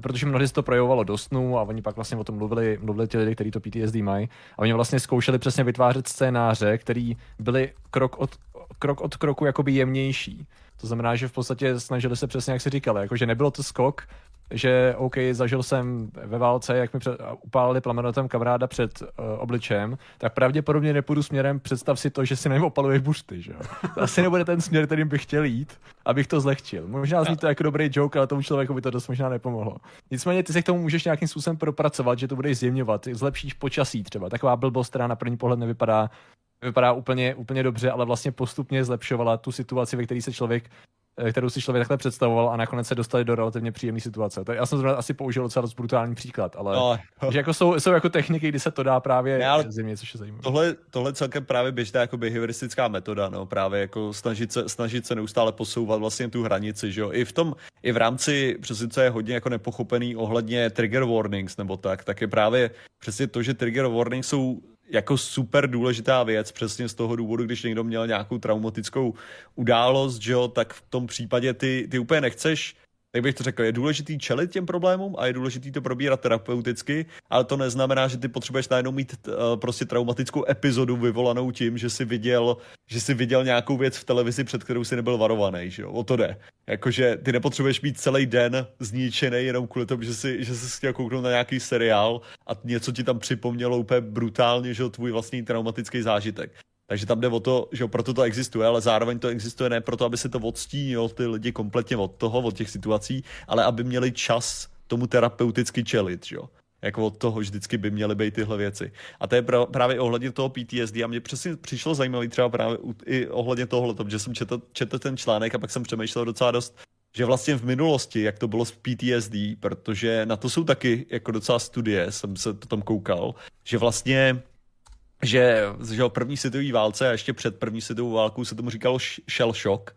protože mnohdy se to projevovalo do snů a oni pak vlastně o tom mluvili, mluvili ti lidi, kteří to PTSD mají a oni vlastně zkoušeli přesně vytvářet scénáře, které byly krok od, krok od kroku jakoby jemnější. To znamená, že v podstatě snažili se přesně, jak se říkali, jakože nebylo to skok, že OK, zažil jsem ve válce, jak mi upálili plamenotem kamaráda před uh, obličem, tak pravděpodobně nepůjdu směrem, představ si to, že si nevím, opaluješ bušty, že jo. To asi nebude ten směr, kterým bych chtěl jít, abych to zlehčil. Možná zní to jako dobrý joke, ale tomu člověku by to dost možná nepomohlo. Nicméně ty se k tomu můžeš nějakým způsobem propracovat, že to budeš zjemňovat, zlepšíš počasí třeba. Taková blbost, která na první pohled nevypadá vypadá úplně, úplně dobře, ale vlastně postupně zlepšovala tu situaci, ve které se člověk Eh, kterou si člověk takhle představoval a nakonec se dostali do relativně příjemné situace. To já jsem zrovna asi použil docela dost brutální příklad, ale no, no. že jako jsou, jsou jako techniky, kdy se to dá právě ne, zimě, což je zajímavé. Tohle, tohle celkem právě běžná jako behavioristická metoda, no, právě jako snažit se, snažit se neustále posouvat vlastně tu hranici, že jo. I v tom, i v rámci, přesně co je hodně jako nepochopený ohledně trigger warnings nebo tak, tak je právě přesně to, že trigger warnings jsou jako super důležitá věc, přesně z toho důvodu, když někdo měl nějakou traumatickou událost, že jo, tak v tom případě ty, ty úplně nechceš jak bych to řekl, je důležitý čelit těm problémům a je důležitý to probírat terapeuticky, ale to neznamená, že ty potřebuješ najednou mít uh, prostě traumatickou epizodu vyvolanou tím, že jsi viděl, že jsi viděl nějakou věc v televizi, před kterou jsi nebyl varovaný, že jo? O to jde. Jakože ty nepotřebuješ mít celý den zničený jenom kvůli tomu, že jsi, že jsi chtěl kouknout na nějaký seriál a něco ti tam připomnělo úplně brutálně, že jo, tvůj vlastní traumatický zážitek. Takže tam jde o to, že proto to existuje, ale zároveň to existuje ne proto, aby se to odstínilo ty lidi kompletně od toho, od těch situací, ale aby měli čas tomu terapeuticky čelit, že jo. Jako od toho vždycky by měly být tyhle věci. A to je právě ohledně toho PTSD a mně přesně přišlo zajímavý třeba právě i ohledně tohle, protože jsem četl, četl ten článek a pak jsem přemýšlel docela dost, že vlastně v minulosti, jak to bylo s PTSD, protože na to jsou taky jako docela studie, jsem se to tam koukal, že vlastně že, že první světové válce a ještě před první světovou válkou se tomu říkalo shell shock,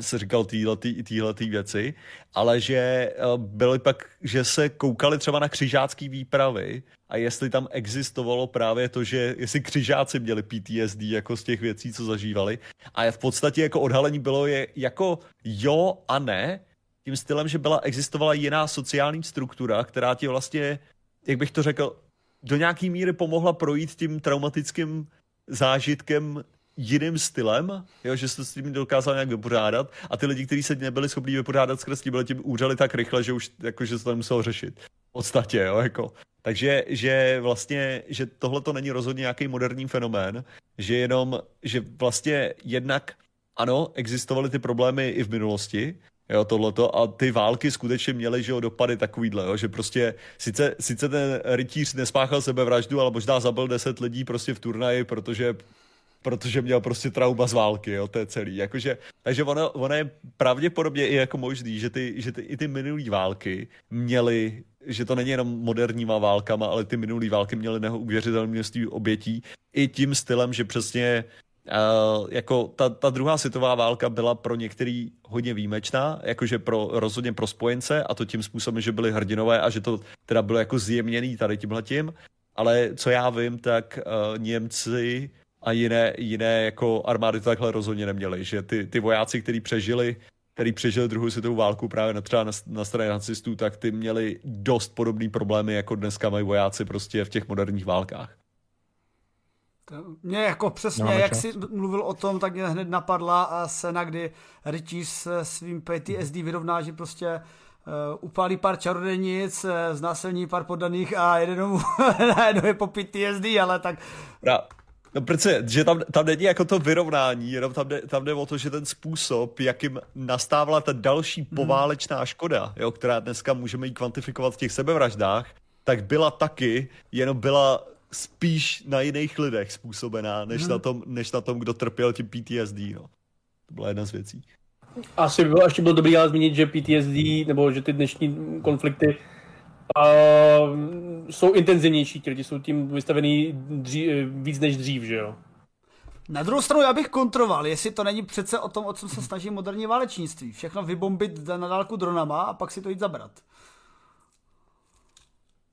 se říkal týhle tý věci, ale že eh, byly pak, že se koukali třeba na křižácký výpravy a jestli tam existovalo právě to, že jestli křižáci měli PTSD jako z těch věcí, co zažívali. A v podstatě jako odhalení bylo je jako jo a ne, tím stylem, že byla, existovala jiná sociální struktura, která ti vlastně, jak bych to řekl, do nějaký míry pomohla projít tím traumatickým zážitkem jiným stylem, jo, že se s tím dokázal nějak vypořádat a ty lidi, kteří se nebyli schopni vypořádat skrz tím, byli tím úřady tak rychle, že už jako, že se to nemuselo řešit. V podstatě, jo, jako. Takže, že vlastně, že tohle to není rozhodně nějaký moderní fenomén, že jenom, že vlastně jednak ano, existovaly ty problémy i v minulosti, jo, tohleto, a ty války skutečně měly, že jo, dopady takovýhle, jo, že prostě sice, sice ten rytíř nespáchal sebevraždu, ale možná zabil deset lidí prostě v turnaji, protože protože měl prostě trauma z války, jo, to je celý. Jakože, takže ono, ono je pravděpodobně i jako možný, že, ty, že ty, i ty minulý války měly, že to není jenom moderníma válkama, ale ty minulý války měly neuvěřitelné množství obětí i tím stylem, že přesně jako ta, ta druhá světová válka byla pro některý hodně výjimečná, jakože pro, rozhodně pro spojence a to tím způsobem, že byli hrdinové a že to teda bylo jako zjemněný tady tímhletím, ale co já vím, tak uh, Němci a jiné, jiné jako armády to takhle rozhodně neměli, že ty, ty vojáci, kteří přežili který přežili druhou světovou válku právě na, třeba na, na straně nacistů, tak ty měli dost podobné problémy, jako dneska mají vojáci prostě v těch moderních válkách. Mě jako přesně, no, jak jsi mluvil o tom, tak mě hned napadla scéna, kdy rytíř s svým PTSD vyrovná, že prostě upálí pár čarodějnic, uh, znásilní pár poddaných a jeden najednou je po PTSD, ale tak... Ja. No protože, že tam, tam není jako to vyrovnání, jenom tam jde, tam jde o to, že ten způsob, jakým nastávala ta další hmm. poválečná škoda, jo, která dneska můžeme ji kvantifikovat v těch sebevraždách, tak byla taky, jenom byla spíš na jiných lidech způsobená, než, hmm. na, tom, než na tom, kdo trpěl tím PTSD. No. To byla jedna z věcí. Asi by bylo ještě bylo dobrý ale zmínit, že PTSD, nebo že ty dnešní konflikty uh, jsou intenzivnější, ti lidi jsou tím vystavený dří, víc než dřív, že jo? Na druhou stranu já bych kontroval, jestli to není přece o tom, o co se snaží moderní válečnictví. Všechno vybombit na dálku dronama a pak si to jít zabrat.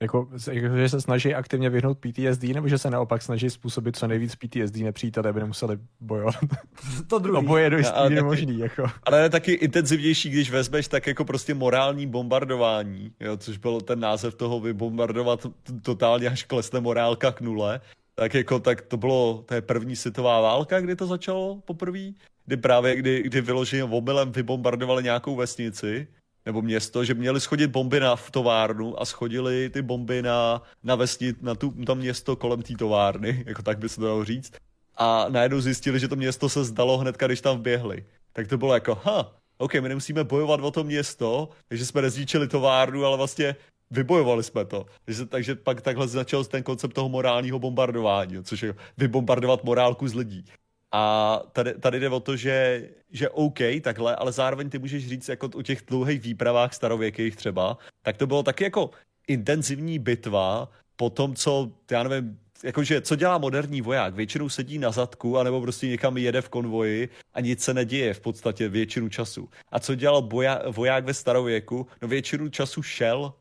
Jako, že se snaží aktivně vyhnout PTSD, nebo že se naopak snaží způsobit co nejvíc PTSD nepřítele, aby nemuseli bojovat. to druhý. Oboje je dost možný. Jako. Ale je taky intenzivnější, když vezmeš tak jako prostě morální bombardování, jo, což byl ten název toho vybombardovat totálně až klesne morálka k nule. Tak jako tak to bylo, to je první světová válka, kdy to začalo poprvé, kdy právě, kdy, kdy vyloženě omylem vybombardovali nějakou vesnici nebo město, že měli schodit bomby na továrnu a schodili ty bomby na, na vesnit, na tu, to město kolem té továrny, jako tak by se to dalo říct. A najednou zjistili, že to město se zdalo hned, když tam vběhli. Tak to bylo jako, ha, OK, my nemusíme bojovat o to město, takže jsme nezničili továrnu, ale vlastně vybojovali jsme to. Takže, takže pak takhle začal ten koncept toho morálního bombardování, což je vybombardovat morálku z lidí. A tady, tady jde o to, že, že OK, takhle, ale zároveň ty můžeš říct, jako u těch dlouhých výpravách starověkých třeba, tak to bylo taky jako intenzivní bitva po tom, co, já nevím, jakože co dělá moderní voják? Většinou sedí na zadku, anebo prostě někam jede v konvoji a nic se neděje v podstatě většinu času. A co dělal boja, voják ve starověku? No většinu času šel,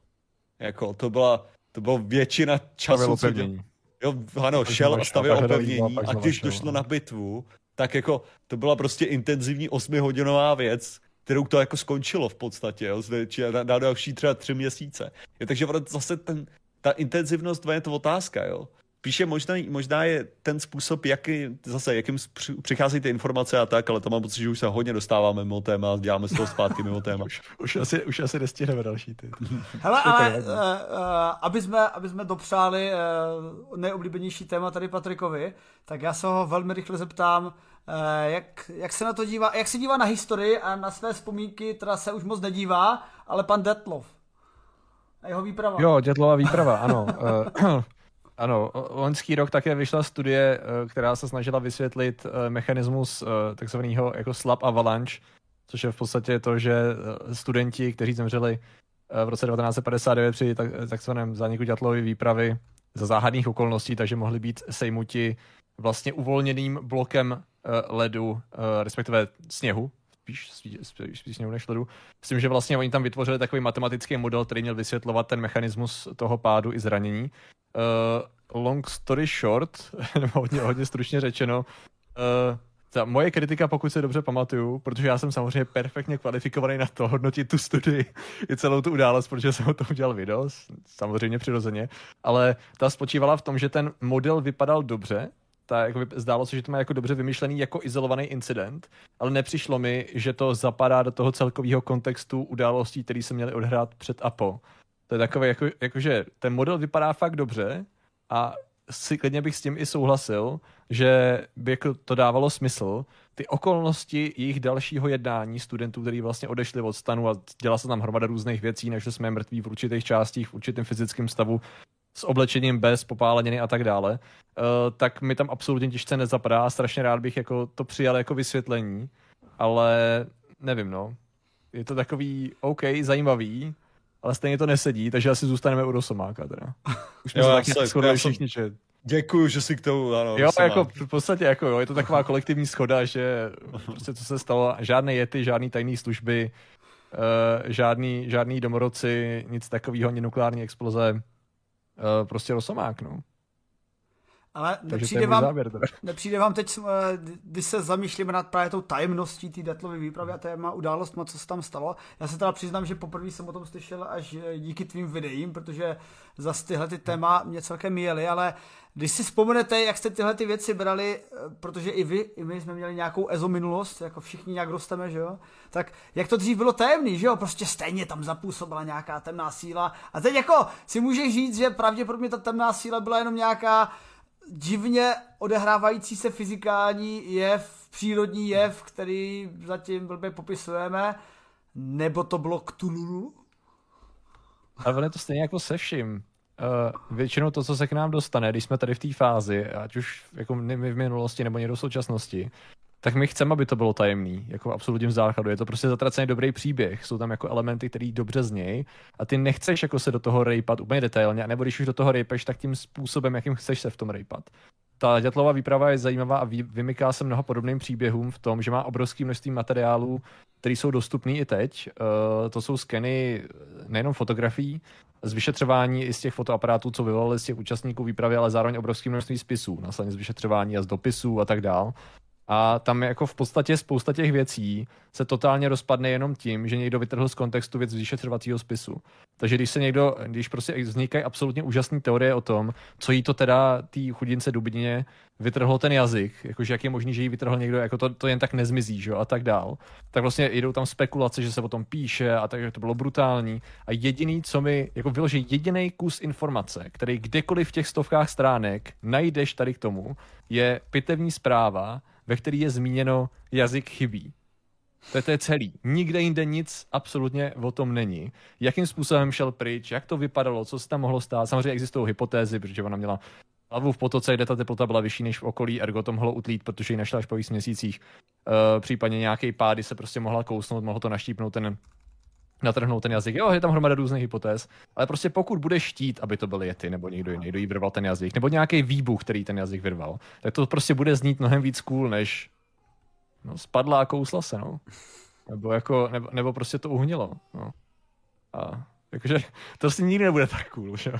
jako to byla, to byla většina času, co dělal. Jo, ano, šel a stavil opevnění a když došlo na bitvu, tak jako to byla prostě intenzivní osmihodinová věc, kterou to jako skončilo v podstatě, jo, na, na další třeba tři měsíce. Je, takže zase ten, ta intenzivnost je to otázka, jo. Píše možná, možná je ten způsob, jaký, zase, jakým přicházejí ty informace a tak, ale to mám pocit, že už se hodně dostáváme mimo téma a děláme z toho zpátky mimo téma. už, už, asi, už asi nestihneme další ty. Hele, ale uh, uh, aby, jsme, aby jsme dopřáli uh, nejoblíbenější téma tady Patrikovi, tak já se ho velmi rychle zeptám, uh, jak, jak se na to dívá, jak se dívá na historii a na své vzpomínky, teda se už moc nedívá, ale pan Detlov. A jeho výprava. Jo, Detlova výprava, ano. Ano, loňský rok také vyšla studie, eh, která se snažila vysvětlit eh, mechanismus eh, takzvaného jako slab avalanche, což je v podstatě to, že studenti, kteří zemřeli v roce 1959 při takzvaném zániku Ďatlovy výpravy za záhadných okolností, takže mohli být sejmuti vlastně uvolněným blokem ledu, respektive sněhu, spíš, spíš, spíš sněhu než ledu, s tím, že vlastně oni tam vytvořili takový matematický model, který měl vysvětlovat ten mechanismus toho pádu i zranění. Uh, long story short, nebo hodně, hodně stručně řečeno, uh, ta moje kritika, pokud se dobře pamatuju, protože já jsem samozřejmě perfektně kvalifikovaný na to hodnotit tu studii i celou tu událost, protože jsem o tom udělal video, samozřejmě přirozeně, ale ta spočívala v tom, že ten model vypadal dobře, ta, jako zdálo se, že to má jako dobře vymyšlený jako izolovaný incident, ale nepřišlo mi, že to zapadá do toho celkového kontextu událostí, které se měly odhrát před a po. To je takové, jako, jako, že ten model vypadá fakt dobře a si klidně bych s tím i souhlasil, že by jako to dávalo smysl. Ty okolnosti jejich dalšího jednání studentů, kteří vlastně odešli od stanu a dělá se tam hromada různých věcí, než jsme mrtví v určitých částích, v určitém fyzickém stavu, s oblečením bez popáleniny a tak dále, uh, tak mi tam absolutně těžce nezapadá a strašně rád bych jako to přijal jako vysvětlení, ale nevím, no. Je to takový OK, zajímavý, ale stejně to nesedí, takže asi zůstaneme u Rosomáka teda. Už jsme jo, se taky shodli všichni, že... Děkuju, že si k tomu, ano. Jo, jako v podstatě jako jo, je to taková kolektivní schoda, že prostě co se stalo, žádné jety, žádné tajné služby, uh, žádný, žádný domorodci, nic takového, ani nukleární exploze, uh, prostě Rosomák, no. Ale nepřijde vám, závěr, nepřijde vám teď, eh, když se zamýšlíme nad právě tou tajemností té detlové výpravy a téma událostma, co se tam stalo. Já se teda přiznám, že poprvé jsem o tom slyšel až eh, díky tvým videím, protože zase tyhle ty téma mě celkem jeli, ale když si vzpomenete, jak jste tyhle ty věci brali, eh, protože i vy, i my jsme měli nějakou ezo minulost, jako všichni nějak rosteme, že jo, tak jak to dřív bylo tajemný, že jo, prostě stejně tam zapůsobila nějaká temná síla. A teď jako si můžeš říct, že pravděpodobně ta temná síla byla jenom nějaká divně odehrávající se fyzikální jev, přírodní jev, který zatím blbě popisujeme, nebo to bylo Cthulhu? Ale je to stejně jako se vším. Uh, většinou to, co se k nám dostane, když jsme tady v té fázi, ať už jako my v minulosti nebo někdo v současnosti, tak my chceme, aby to bylo tajemný, jako v absolutním základu. Je to prostě zatracený dobrý příběh, jsou tam jako elementy, které dobře znějí a ty nechceš jako se do toho rejpat úplně detailně, nebo když už do toho rejpeš, tak tím způsobem, jakým chceš se v tom rejpat. Ta dětlová výprava je zajímavá a vymyká se mnoha podobným příběhům v tom, že má obrovské množství materiálů, které jsou dostupné i teď. Uh, to jsou skeny nejenom fotografií, z vyšetřování i z těch fotoaparátů, co vyvolali z těch účastníků výpravy, ale zároveň obrovské množství spisů, následně z vyšetřování a z dopisů a tak dál. A tam jako v podstatě spousta těch věcí se totálně rozpadne jenom tím, že někdo vytrhl z kontextu věc vyšetřovacího spisu. Takže když se někdo, když prostě vznikají absolutně úžasné teorie o tom, co jí to teda té chudince Dubině vytrhlo ten jazyk, jakože jak je možný, že jí vytrhl někdo, jako to, to jen tak nezmizí, že jo, a tak dál. Tak vlastně jdou tam spekulace, že se o tom píše a tak, že to bylo brutální. A jediný, co mi, jako vyloží jediný kus informace, který kdekoliv v těch stovkách stránek najdeš tady k tomu, je pitevní zpráva, ve který je zmíněno jazyk chybí. To je, to je celý. Nikde jinde nic absolutně o tom není. Jakým způsobem šel pryč, jak to vypadalo, co se tam mohlo stát. Samozřejmě existují hypotézy, protože ona měla hlavu v potoce, kde ta teplota byla vyšší než v okolí, ergo to mohlo utlít, protože ji našla až po víc měsících. Uh, případně nějaký pády se prostě mohla kousnout, mohlo to naštípnout ten natrhnout ten jazyk. Jo, je tam hromada různých hypotéz, ale prostě pokud bude štít, aby to byl Yeti nebo někdo jiný, kdo jí vyrval ten jazyk, nebo nějaký výbuch, který ten jazyk vyrval, tak to prostě bude znít mnohem víc cool, než no, spadla a kousla se, no. Nebo, jako, nebo, nebo prostě to uhnilo, no. A jakože to si nikdy nebude tak cool, že jo.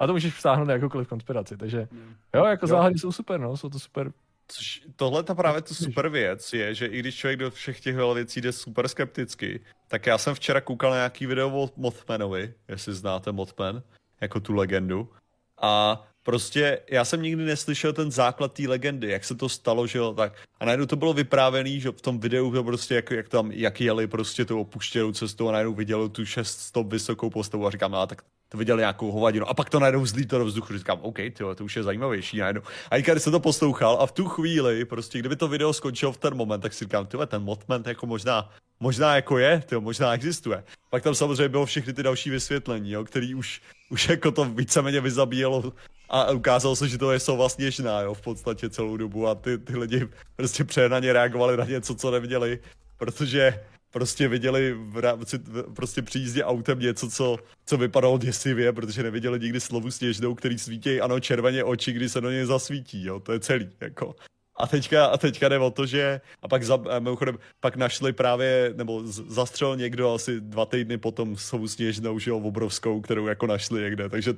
A to můžeš vstáhnout na jakoukoliv konspiraci, takže jo, jako záhady jsou super, no, jsou to super Což tohle ta právě to super věc je, že i když člověk do všech těch věcí jde super skepticky, tak já jsem včera koukal na nějaký video o Mothmanovi, jestli znáte Mothman, jako tu legendu. A prostě já jsem nikdy neslyšel ten základ té legendy, jak se to stalo, že jo, tak. A najednou to bylo vyprávěný, že v tom videu to prostě jak, jak tam, jak jeli prostě tu opuštěnou cestu a najednou viděli tu šest stop vysokou postavu a říkám, no, tak to viděl nějakou hovadinu a pak to najednou zlítlo do vzduchu, říkám, OK, tyjo, to už je zajímavější najednou. A když jsem to poslouchal a v tu chvíli, prostě kdyby to video skončilo v ten moment, tak si říkám, tyjo, ten Mothman jako možná, možná jako je, tyjo, možná existuje. Pak tam samozřejmě bylo všechny ty další vysvětlení, jo, který už, už jako to víceméně vyzabíjelo a ukázalo se, že to je sova sněžná, jo, v podstatě celou dobu a ty, ty lidi prostě přehnaně reagovali na něco, co neviděli, protože prostě viděli v rámci prostě přijízdě autem něco, co, co vypadalo děsivě, protože neviděli nikdy slovu sněžnou, který svítí, ano, červeně oči, když se do něj zasvítí, jo, to je celý, jako. A teďka, a teďka jde o to, že a pak, za, mimochodem, pak našli právě, nebo zastřel někdo asi dva týdny potom sovu sněžnou, že jo, obrovskou, kterou jako našli někde, takže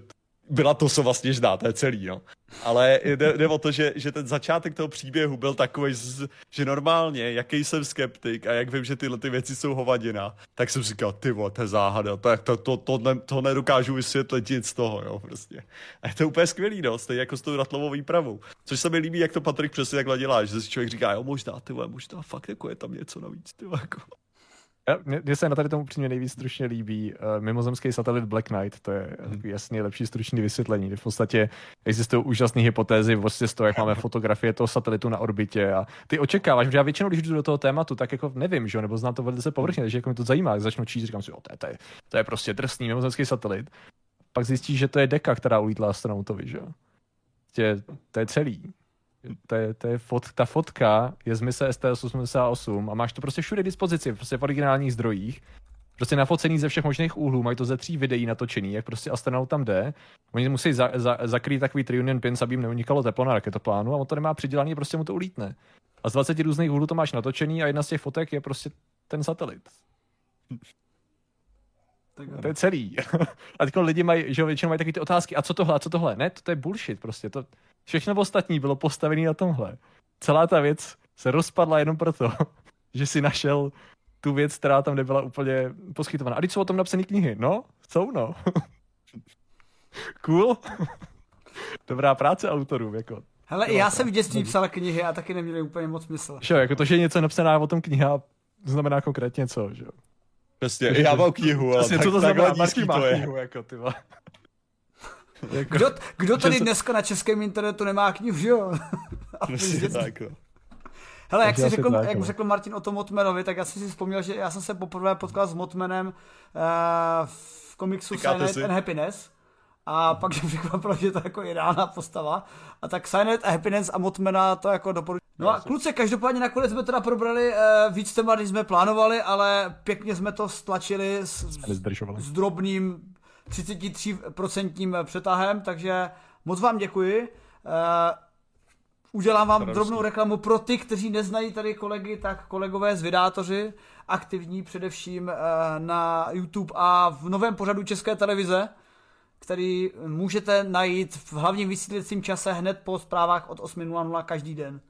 byla to co vlastně ždá, to je celý, no. Ale jde, jde o to, že, že ten začátek toho příběhu byl takový, že normálně, jaký jsem skeptik a jak vím, že tyhle ty věci jsou hovadina, tak jsem říkal, ty vole, to je záhada, to, to, to, to, ne, to nedokážu vysvětlit nic z toho, jo, prostě. A je to úplně skvělý, no, stejně jako s tou ratlovou výpravou. Což se mi líbí, jak to Patrik přesně takhle dělá, že si člověk říká, jo, možná, ty vole, možná fakt jako je tam něco navíc, ty vole, jako. Mně se na tady tomu upřímně nejvíc stručně líbí uh, mimozemský satelit Black Knight, to je hmm. jasně lepší stručný vysvětlení. V podstatě existují úžasné hypotézy vlastně z toho, jak máme fotografie toho satelitu na orbitě a ty očekáváš, že já většinou, když jdu do toho tématu, tak jako nevím, že nebo znám to velice povrchně, takže jako mi to zajímá, začnu číst, říkám si, jo, to je, to je, to je prostě drsný mimozemský satelit. Pak zjistíš, že to je deka, která ulítla astronautovi, že jo. To je celý to je, to je fot, ta fotka je z mise ST-88 a máš to prostě všude k dispozici, prostě v originálních zdrojích. Prostě nafocený ze všech možných úhlů, mají to ze tří videí natočený, jak prostě astronaut tam jde. Oni musí za, za, zakrýt takový triunion pin, aby jim neunikalo teplo na raketoplánu a on to nemá přidělaný, prostě mu to ulítne. A z 20 různých úhlů to máš natočený a jedna z těch fotek je prostě ten satelit. Tak to je celý. a teď lidi mají, že většinou mají takové ty otázky, a co tohle, a co tohle? Ne, to, to je bullshit prostě. To, Všechno ostatní bylo postavené na tomhle. Celá ta věc se rozpadla jenom proto, že si našel tu věc, která tam nebyla úplně poskytovaná. A když jsou o tom napsané knihy? No, jsou no. cool. Dobrá práce autorů, jako. Hele, já jsem v dětství psal knihy a taky neměli úplně moc smysl. Že jako to, že něco napsaná o tom kniha, znamená konkrétně co, že jo? Přesně, já mám knihu, ale tak, co to znamená, Marky má knihu, jako, ty jako, kdo, kdo tady dneska na českém internetu nemá knihu, že jo? Přesně tak, no. Hele, jak, jsi řekl, jak řekl Martin o tom Motmanovi, tak já jsem si vzpomněl, že já jsem se poprvé potkal s Motmanem uh, v komiksu Silent and Happiness. A pak jsem překvapil, že to je jako ideálná postava. A tak Silent a Happiness a Motmana to jako doporučuji. No a kluci, každopádně nakonec jsme teda probrali uh, víc témat, než jsme plánovali, ale pěkně jsme to stlačili s, s drobným 33% přetahem, takže moc vám děkuji. Uh, udělám vám drobnou reklamu pro ty, kteří neznají tady kolegy, tak kolegové z Vydátoři, aktivní především uh, na YouTube a v novém pořadu České televize, který můžete najít v hlavním vysílacím čase hned po zprávách od 8.00 každý den.